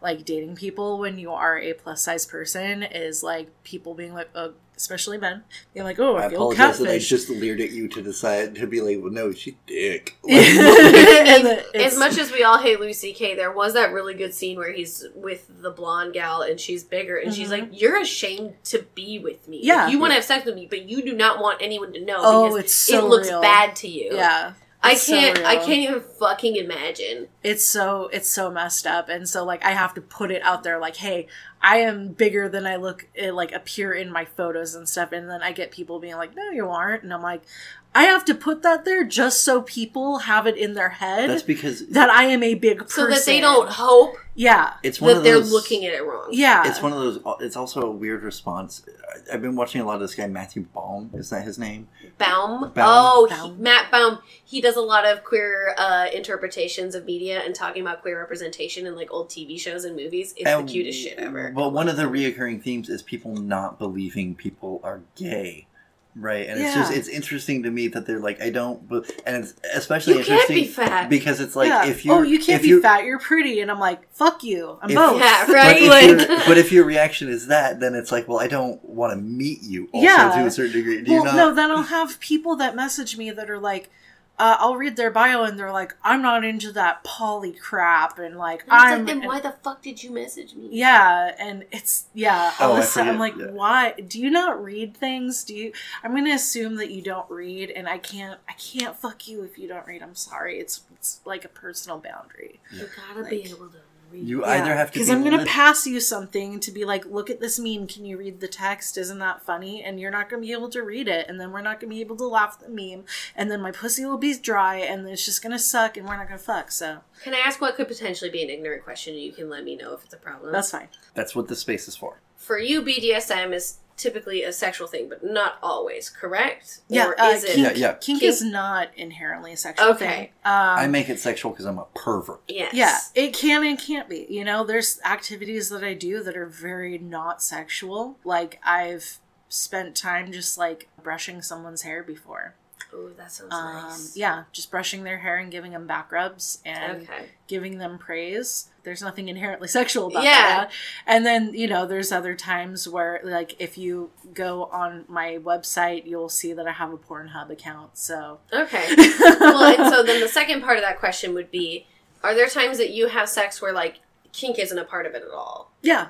like dating people when you are a plus size person is like people being like, uh, especially men, being like, oh, I, I feel apologize that I just leered at you to decide to be like, well, no, she dick. And then as much as we all hate Louis C.K., there was that really good scene where he's with the blonde gal and she's bigger and she's Mhm. like, "You're ashamed to be with me. Yeah. you want to have sex with me, but you do not want anyone to know Oh, because it's so it looks real. bad to you." yeah. I It's can't. I can't even fucking imagine. it's so it's so messed up and so like i have to put it out there like hey i am bigger than i look eh, like appear in my photos and stuff and then i get people being like no you aren't and i'm like i have to put that there just so people have it in their head That's because that i am a big person So that they don't hope yeah it's one that of they're looking at it wrong. yeah It's one of those. It's also a weird response. I- I've been watching a lot of this guy Matthew Baum. Is that his name? Baum. Baum. Oh, he- Matt Baum. He does a lot of queer uh, interpretations of media and talking about queer representation in like old TV shows and movies. It's And- the cutest shit ever. Well, one of the reoccurring themes is people not believing people are gay. Right, and it's just it's interesting to me that they're like I don't, and it's especially You can't be fat. because it's like yeah. if you oh you can't if be you, fat you're pretty and i'm like fuck you i'm If- both Yeah, But right? if, Like- your, but if your reaction is that, then it's like, well, I don't want to meet you. Also, Yeah. to a certain degree. Do you well, not? no, then I'll have people that message me that are like, uh, I'll read their bio and they're like, I'm not into that poly crap, and like And I'm. like, then why the fuck did you message me? yeah, and it's yeah. All Oh, of I a sudden, I'm like, yeah. why do you not read things? Do you? I'm gonna assume that you don't read, and I can't. I can't fuck you if you don't read. I'm sorry. It's it's like a personal boundary. You gotta be able to read. You either have to because I'm gonna lit- pass you something to be like, look at this meme. Can you read the text? Isn't that funny? And you're not gonna be able to read it, and then we're not gonna be able to laugh at the meme, and then my pussy will be dry, and then it's just gonna suck, and we're not gonna fuck. So Can I ask what could potentially be an ignorant question? and You can let me know if it's a problem. that's fine. That's what the space is for. For you, BDSM is typically a sexual thing, but not always, correct? Yeah, Or uh, is it? kink, Yeah, yeah. kink Kink- is not inherently a sexual Okay. thing. Um, I make it sexual because I'm a pervert. Yes. Yeah, it can and can't be. You know, there's activities that I do that are very not sexual. Like I've spent time just like brushing someone's hair before. Oh, that sounds Um, nice. yeah, just brushing their hair and giving them back rubs and Okay. giving them praise. There's nothing inherently sexual about Yeah. that. And then, you know, there's other times where, like, if you go on my website, you'll see that I have a Pornhub account. So, Okay. well, and so then the second part of that question would be: Are there times that you have sex where like kink isn't a part of it at all? yeah.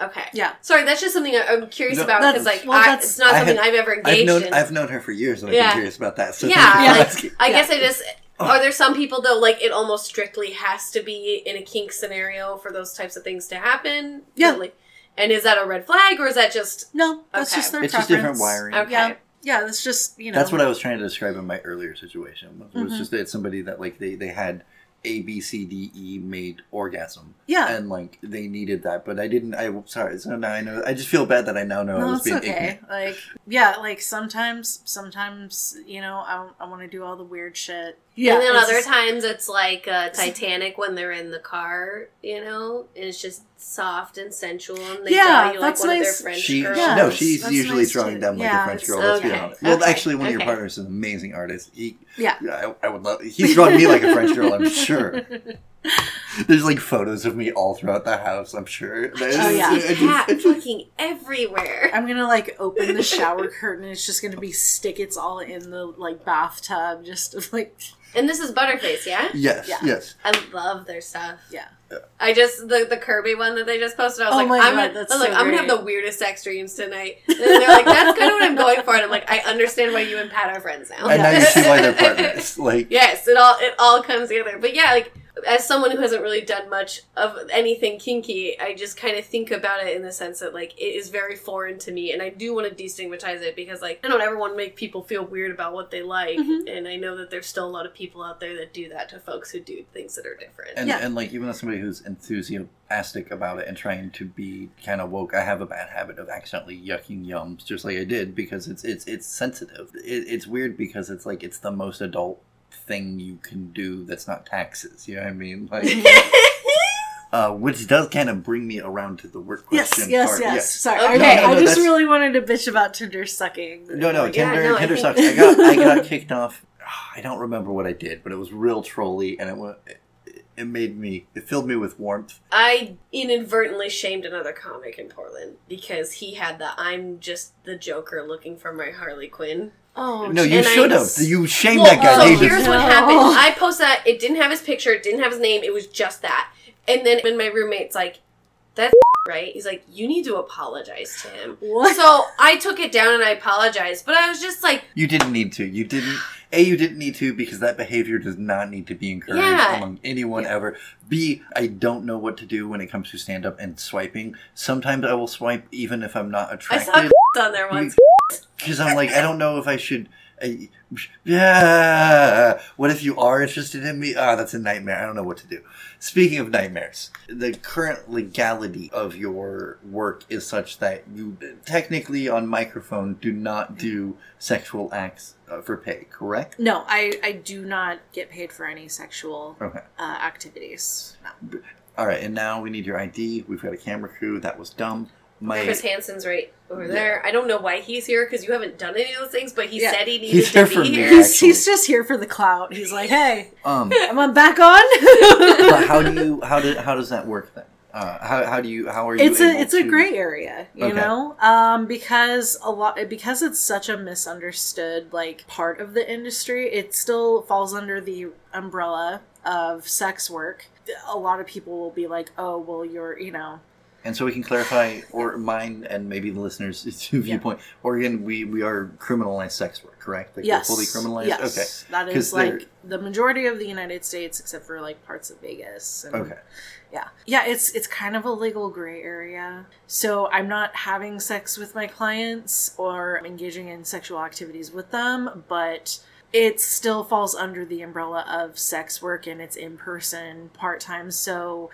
Okay. Yeah. Sorry, that's just something I- I'm curious No, about because, like, well, I, it's not I something had- I've ever I've engaged known in. I've known her for years, and I've Yeah. been curious about that. So yeah, thank you for like. I Yeah. guess I just. Are there some people though, like it almost strictly has to be in a kink scenario for those types of things to happen? Yeah. Like, and is that a red flag or is that just No, that's Okay. just their It's just different wiring. okay? Yeah. Yeah, that's just you know. That's what I was trying to describe in my earlier situation. It was Mhm. just that somebody that like they they had A B C D E made orgasm, Yeah. and like they needed that, but I didn't. I sorry. So now I know. I just feel bad that I now know I no, was it's being okay. ignorant. Like, yeah, like sometimes, sometimes you know, I, I want to do all the weird shit. Yeah, and then other just- times it's like uh, Titanic when they're in the car, you know, and it's just soft and sensual, and they Yeah, draw you like that's one of their nice. French She, girls. Yeah, no, she's that's usually nice throwing too. down like Yeah, a French girl. Let's be honest. Well, okay, actually, one of your partners is an amazing artist. He, Yeah. I, I would love. He's drawn me like a French girl. I'm sure. There's like photos of me all throughout the house. I'm sure. Oh, yeah. I just- cat just- fucking everywhere. I'm gonna like open the shower curtain. and It's just gonna be stickets all in the like bathtub, just like And this is Butterface, yeah. yes, Yeah. yes. I love their stuff. yeah. I just the the Kirby one that they just posted. I was Oh like, my I'm God, gonna, that's I was like, I'm gonna have great. the weirdest sex dreams tonight. And they're like, that's kind of what I'm going for. And I'm like, I understand why you and Pat are friends now. And now you see why they're partners. Like, yes, it all it all comes together. But yeah, like as someone who hasn't really done much of anything kinky, I just kind of think about it in the sense that like it is very foreign to me, and I do want to destigmatize it because like I don't ever want to make people feel weird about what they like, Mhm. and I know that there's still a lot of people out there that do that to folks who do things that are different. and, Yeah. and like even as somebody who's enthusiastic about it and trying to be kind of woke, I have a bad habit of accidentally yucking yums, just like I did because it's it's it's sensitive. It, it's weird because it's like it's the most adult thing you can do that's not taxes. You know what I mean? Like, uh, which does kind of bring me around to the work question. yes, part. yes, Sorry, Okay. I, No, no, I just that's- really wanted to bitch about Tinder sucking. No, no, Like, Yeah, Tinder, no, I Tinder think- sucks. I got, I got kicked off. I don't remember what I did, but it was real trolly, and it wa- it, it made me, it filled me with warmth. I inadvertently shamed another comic in Portland because he had the I'm just the Joker looking for my Harley Quinn. Oh, No, you should have. You shamed Well, that guy. so David. here's what happened. I posted that. It didn't have his picture. It didn't have his name. It was just that. And then when my roommate's like, that's right. He's like, you need to apologize to him. What? So I took it down and I apologized. But I was just like, You didn't need to. You didn't. A, you didn't need to because that behavior does not need to be encouraged Yeah. among anyone ever. B, I don't know what to do when it comes to stand up and swiping. Sometimes I will swipe even if I'm not attracted. I attracted. saw on there once. Because I'm like, I don't know if I should. I, yeah. What if you are interested in me? Ah, that's a nightmare. I don't know what to do. Speaking of nightmares, the current legality of your work is such that you technically on microphone do not do sexual acts uh, for pay, correct? No, I, I do not get paid for any sexual Okay. uh, activities. No. All right, and now we need your ID. We've got a camera crew. That was dumb. My Chris Hansen's right over there. I don't know why he's here because you haven't done any of those things, but he Yeah. said he needed He's to here be me, here. He's, he's just here for the clout. He's like, hey, um. am I back on? but how do you how do how does that work then? Uh, how how do you how are you? it's a able it's a gray area you Okay. know um because a lot because it's such a misunderstood like part of the industry it still falls under the umbrella of sex work a lot of people will be like oh well you're you know And so we can clarify, or mine and maybe the listeners' viewpoint. Oregon, we we are criminalized sex work, correct? Like yes fully criminalized. yes Okay. that is is they're- like the majority of the united states except for like parts of vegas and Okay. yeah yeah it's it's kind of a legal gray area so i'm not having sex with my clients or engaging in sexual activities with them but it still falls under the umbrella of sex work and it's in person part time so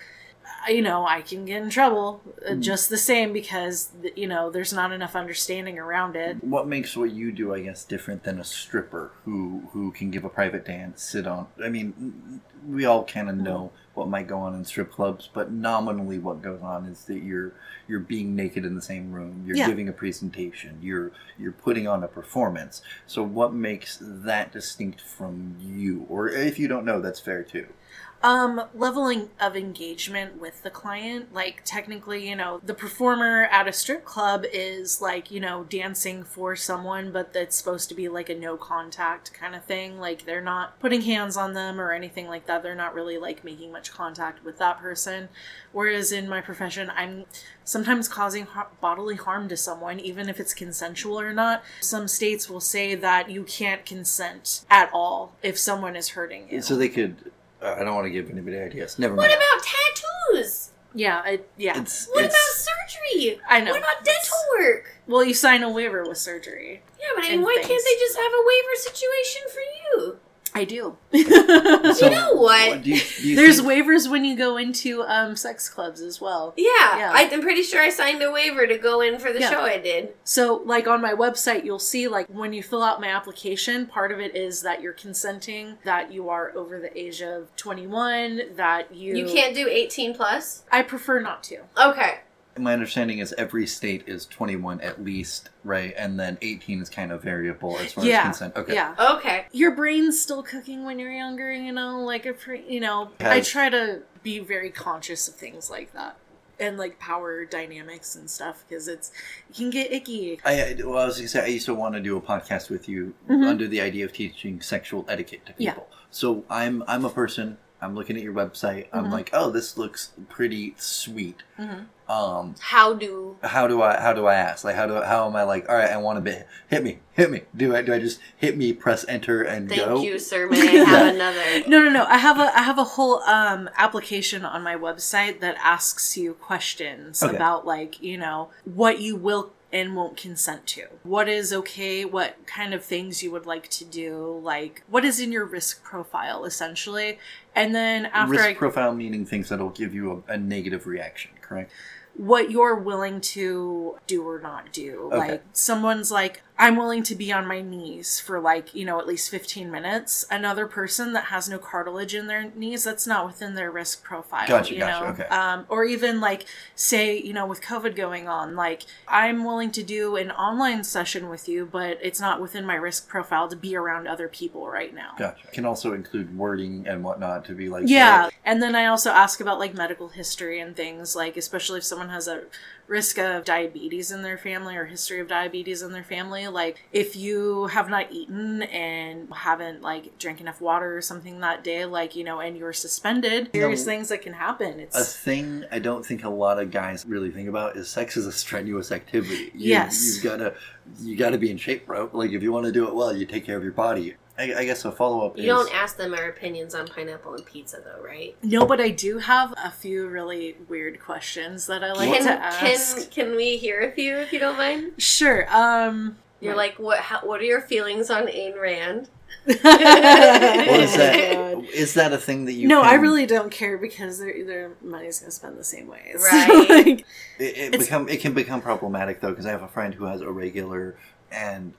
you know i can get in trouble uh, just the same because you know there's not enough understanding around it What makes what you do, I guess, different than a stripper who who can give a private dance, sit on? I mean, we all kind of know what might go on in strip clubs, but nominally, what goes on is that you're you're being naked in the same room. You're Yeah. giving a presentation. You're you're putting on a performance. So, what makes that distinct from you? Or if you don't know, that's fair too. Um leveling of engagement with the client like technically you know the performer at a strip club is like you know dancing for someone but that's supposed to be like a no contact kind of thing like they're not putting hands on them or anything like that they're not really like making much contact with that person. Whereas in my profession, I'm sometimes causing har- bodily harm to someone, even if it's consensual or not. Some states will say that you can't consent at all if someone is hurting you. So they could. I don't want to give anybody ideas. Never What about tattoos? yeah, it, yeah. It's, What it's, about surgery? I know. What about dental work? well, you sign a waiver with surgery. Yeah, but I mean, And why things. can't they just have a waiver situation for you? I do. so you know what? Do you, do you There's think- waivers when you go into um, sex clubs as well. Yeah, Yeah. I, I'm pretty sure I signed a waiver to go in for the Yeah. show I did. So, like on my website, you'll see like when you fill out my application, part of it is that you're consenting, that you are over the age of 21, that you You can't do 18 plus. I prefer not to. Okay. My understanding is every state is 21 at least, right? And then 18 is kind of variable as far yeah. as consent. Okay. Yeah. Okay. Your brain's still cooking when you're younger, you know, like a pre, you know, I try to be very conscious of things like that. And like power dynamics and stuff because it's it can get icky. I, well, I was going to say, I used to want to do a podcast with you Mhm. under the idea of teaching sexual etiquette to people. Yeah. people. So I'm I'm a person. I'm looking at your website. I'm Mhm. like, oh, this looks pretty sweet. Mhm. Um, How do how do I how do I ask? Like, how do how am I like? All right, I want to be hit me, hit me. Do I do I just hit me, press enter, and thank go? you, sir? May I have another? No, no, no. I have a I have a whole um application on my website that asks you questions Okay. about like, you know, what you will and won't consent to. What is okay, what kind of things you would like to do, like what is in your risk profile essentially. And then after Risk I profile meaning things that'll give you a, a negative reaction, correct? what you're willing to do or not do. Okay. Like someone's like, I'm willing to be on my knees for like, you know, at least 15 minutes. Another person that has no cartilage in their knees, that's not within their risk profile. Gotcha, you gotcha, know? okay. Um, or even like, say, you know, with COVID going on, like, I'm willing to do an online session with you, but it's not within my risk profile to be around other people right now. Gotcha. Can also include wording and whatnot to be like, Yeah. And then I also ask about like medical history and things, like especially if someone has a risk of diabetes in their family or history of diabetes in their family. Like if you have not eaten and haven't like drank enough water or something that day, like, you know, and you're suspended, serious No. things that can happen. A thing I don't think a lot of guys really think about is sex is a strenuous activity. You, Yes. you've got to you got to be in shape, bro. Like if you want to do it well, you take care of your body. I, I guess a follow up You is don't ask them our opinions on pineapple and pizza, though, right? no, but I do have a few really weird questions that I like can to ask. can can we hear a few if you don't mind? Sure. Um You're like, what? How, what are your feelings on Ayn Rand? What is that? Oh Is that a thing that you? no, can, I really don't care because their their money's gonna spend the same ways. Right. Like, It, it become it can become problematic though because I have a friend who has a regular and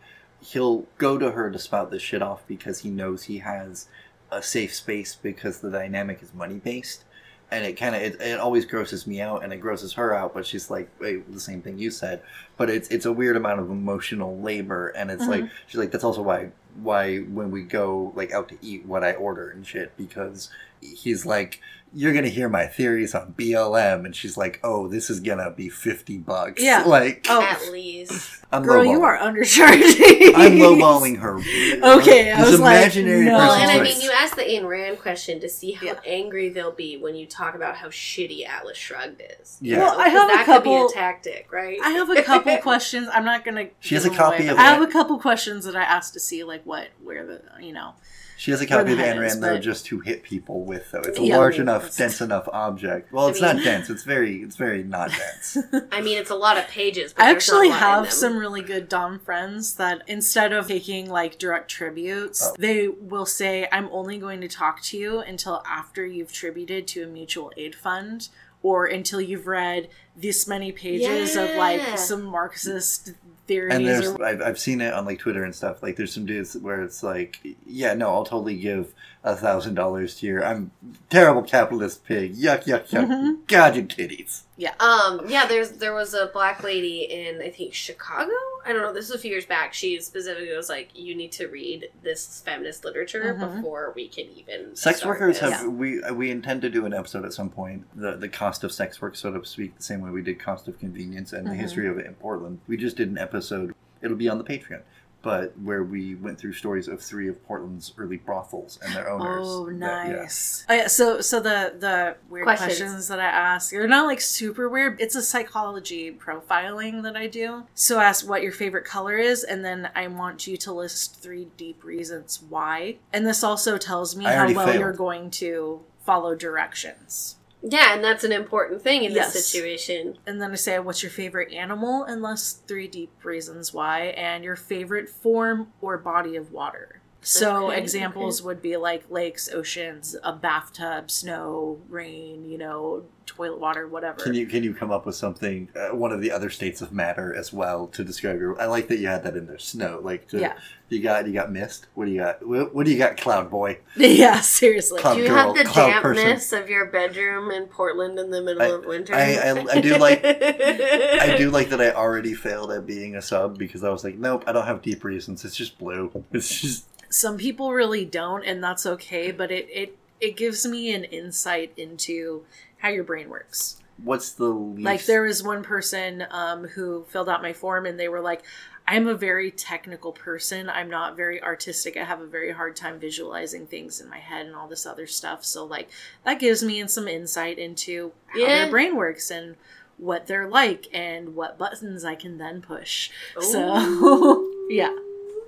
he'll go to her to spout this shit off because he knows he has a safe space because the dynamic is money based. And it kind of it, it always grosses me out and it grosses her out, but she's like wait, the same thing you said. But it's it's a weird amount of emotional labor, and it's like mm-hmm. she's like that's also why why when we go like out to eat what I order and shit because he's like you're gonna hear my theories on BLM and she's like oh this is gonna be 50 bucks Yeah. like Oh. At least. I'm girl, you are undercharging. I'm lowballing her Okay, I this was like, imaginary no. Well, and I mean, you asked the Ayn Rand question to see how Yeah. angry they'll be when you talk about how shitty Atlas Shrugged is. Yeah. Well, I 'Cause have a that could be couple- a tactic, right? I have a couple questions. I'm not gonna. She has a copy away, of I it. have a couple questions that I asked to see, like what, where the, you know. she has a where copy the of head Ayn is, Rand though just to hit people with though it's a Yeah. large enough It's- dense enough object well I it's mean- not dense it's very it's very not dense I mean, it's a lot of pages. But I there's not actually a lot in have some really good Dom friends that instead of taking like direct tributes, Oh. they will say, I'm only going to talk to you until after you've tributed to a mutual aid fund or until you've read this many pages of like some Marxist theories. and there's or, I've, I've seen it on like twitter and stuff like there's some dudes where it's like yeah no i'll totally give a thousand dollars to your i'm terrible capitalist pig yuck yuck yuck Mhm. god you titties Yeah. Um, yeah, there's there was a black lady in I think Chicago. I don't know. This was a few years back. She specifically was like, "You need to read this feminist literature Mhm. before we can even." sex start workers this." have we we intend to do an episode at some point the the cost of sex work so to speak the same way we did cost of convenience and the Mhm. history of it in portland we just did an episode it'll be on the patreon but where we went through stories of three of Portland's early brothels and their owners. Oh, that- yeah. nice. Oh, so, so the the weird Questions. questions. that I ask, they're not like super weird. It's a psychology profiling that I do. So, I ask what your favorite color is, and then I want you to list three deep reasons why. And this also tells me I how well failed. you're going to follow directions. Yeah, and that's an important thing in Yes. this situation. And then I say, what's your favorite animal? And list three deep reasons why, and your favorite form or body of water. So Okay, examples would be like lakes, oceans, a bathtub, snow, rain, you know, toilet water, whatever. Can you can you come up with something? Uh, one of the other states of matter as well to describe your. I like that you had that in there. Snow, like to, Yeah. You got you got mist. What do you got? What, what do you got, Cloud Boy? yeah, seriously. Cloud Do you girl, have the cloud person. dampness of your bedroom in Portland in the middle I- of winter? I- I- I do like- I do like that. I already failed at being a sub because I was like, nope, I don't have deep reasons. It's just blue. It's just Some people really don't, and that's okay, but it, it, it gives me an insight into how your brain works. what's the least Like there was one person um, who filled out my form, and they were like, "I'm a very technical person. I'm not very artistic. I have a very hard time visualizing things in my head and all this other stuff. So like that gives me some insight into how Yeah. their brain works and what they're like and what buttons I can then push. So yeah,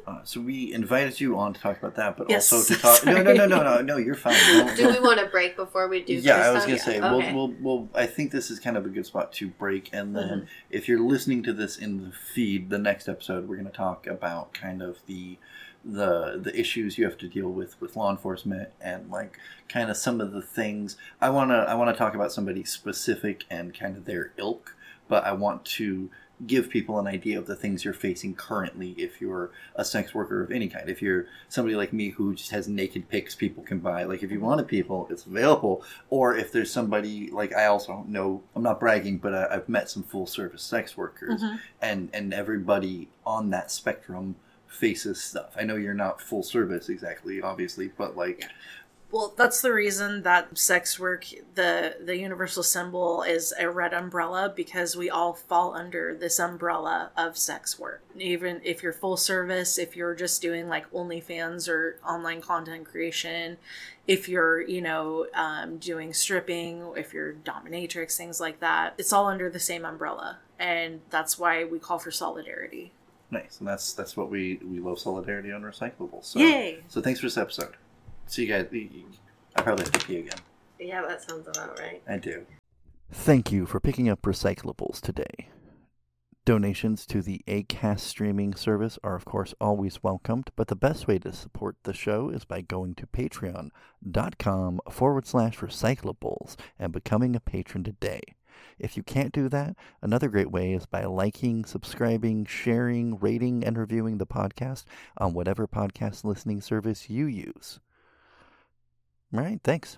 Uh, so we invited you on to talk about that, but Yes, also to talk. No, no, no, no, no, no. You're fine. Don't- do we want to break before we do? yeah, I was gonna say Okay. we'll, we'll, we'll. I think this is kind of a good spot to break, and then Mm-hmm. if you're listening to this in the feed, the next episode we're gonna talk about kind of the the the issues you have to deal with with law enforcement and like kind of some of the things. I wanna I wanna talk about somebody specific and kind of their ilk, but I want to give people an idea of the things you're facing currently if you're a sex worker of any kind. If you're somebody like me who just has naked pics people can buy like if you wanted people it's available. Or if there's somebody like i also know i'm not bragging but I, i've met some full service sex workers Mhm. and and everybody on that spectrum faces stuff. I know you're not full service exactly obviously but like Well, that's the reason that sex work, the the universal symbol is a red umbrella because we all fall under this umbrella of sex work. Even if you're full service, if you're just doing like OnlyFans or online content creation, if you're you know um, doing stripping, if you're dominatrix, things like that, it's all under the same umbrella, and that's why we call for solidarity. nice and that's that's what we we love solidarity on recyclables so Yay! so thanks for this episode see you guys i probably have to pee again Yeah, that sounds about right. i do Thank you for picking up recyclables today. Donations to the ACAST streaming service are, of course, always welcomed, but the best way to support the show is by going to patreon.com forward slash recyclables and becoming a patron today. If you can't do that, another great way is by liking, subscribing, sharing, rating, and reviewing the podcast on whatever podcast listening service you use. All right, thanks.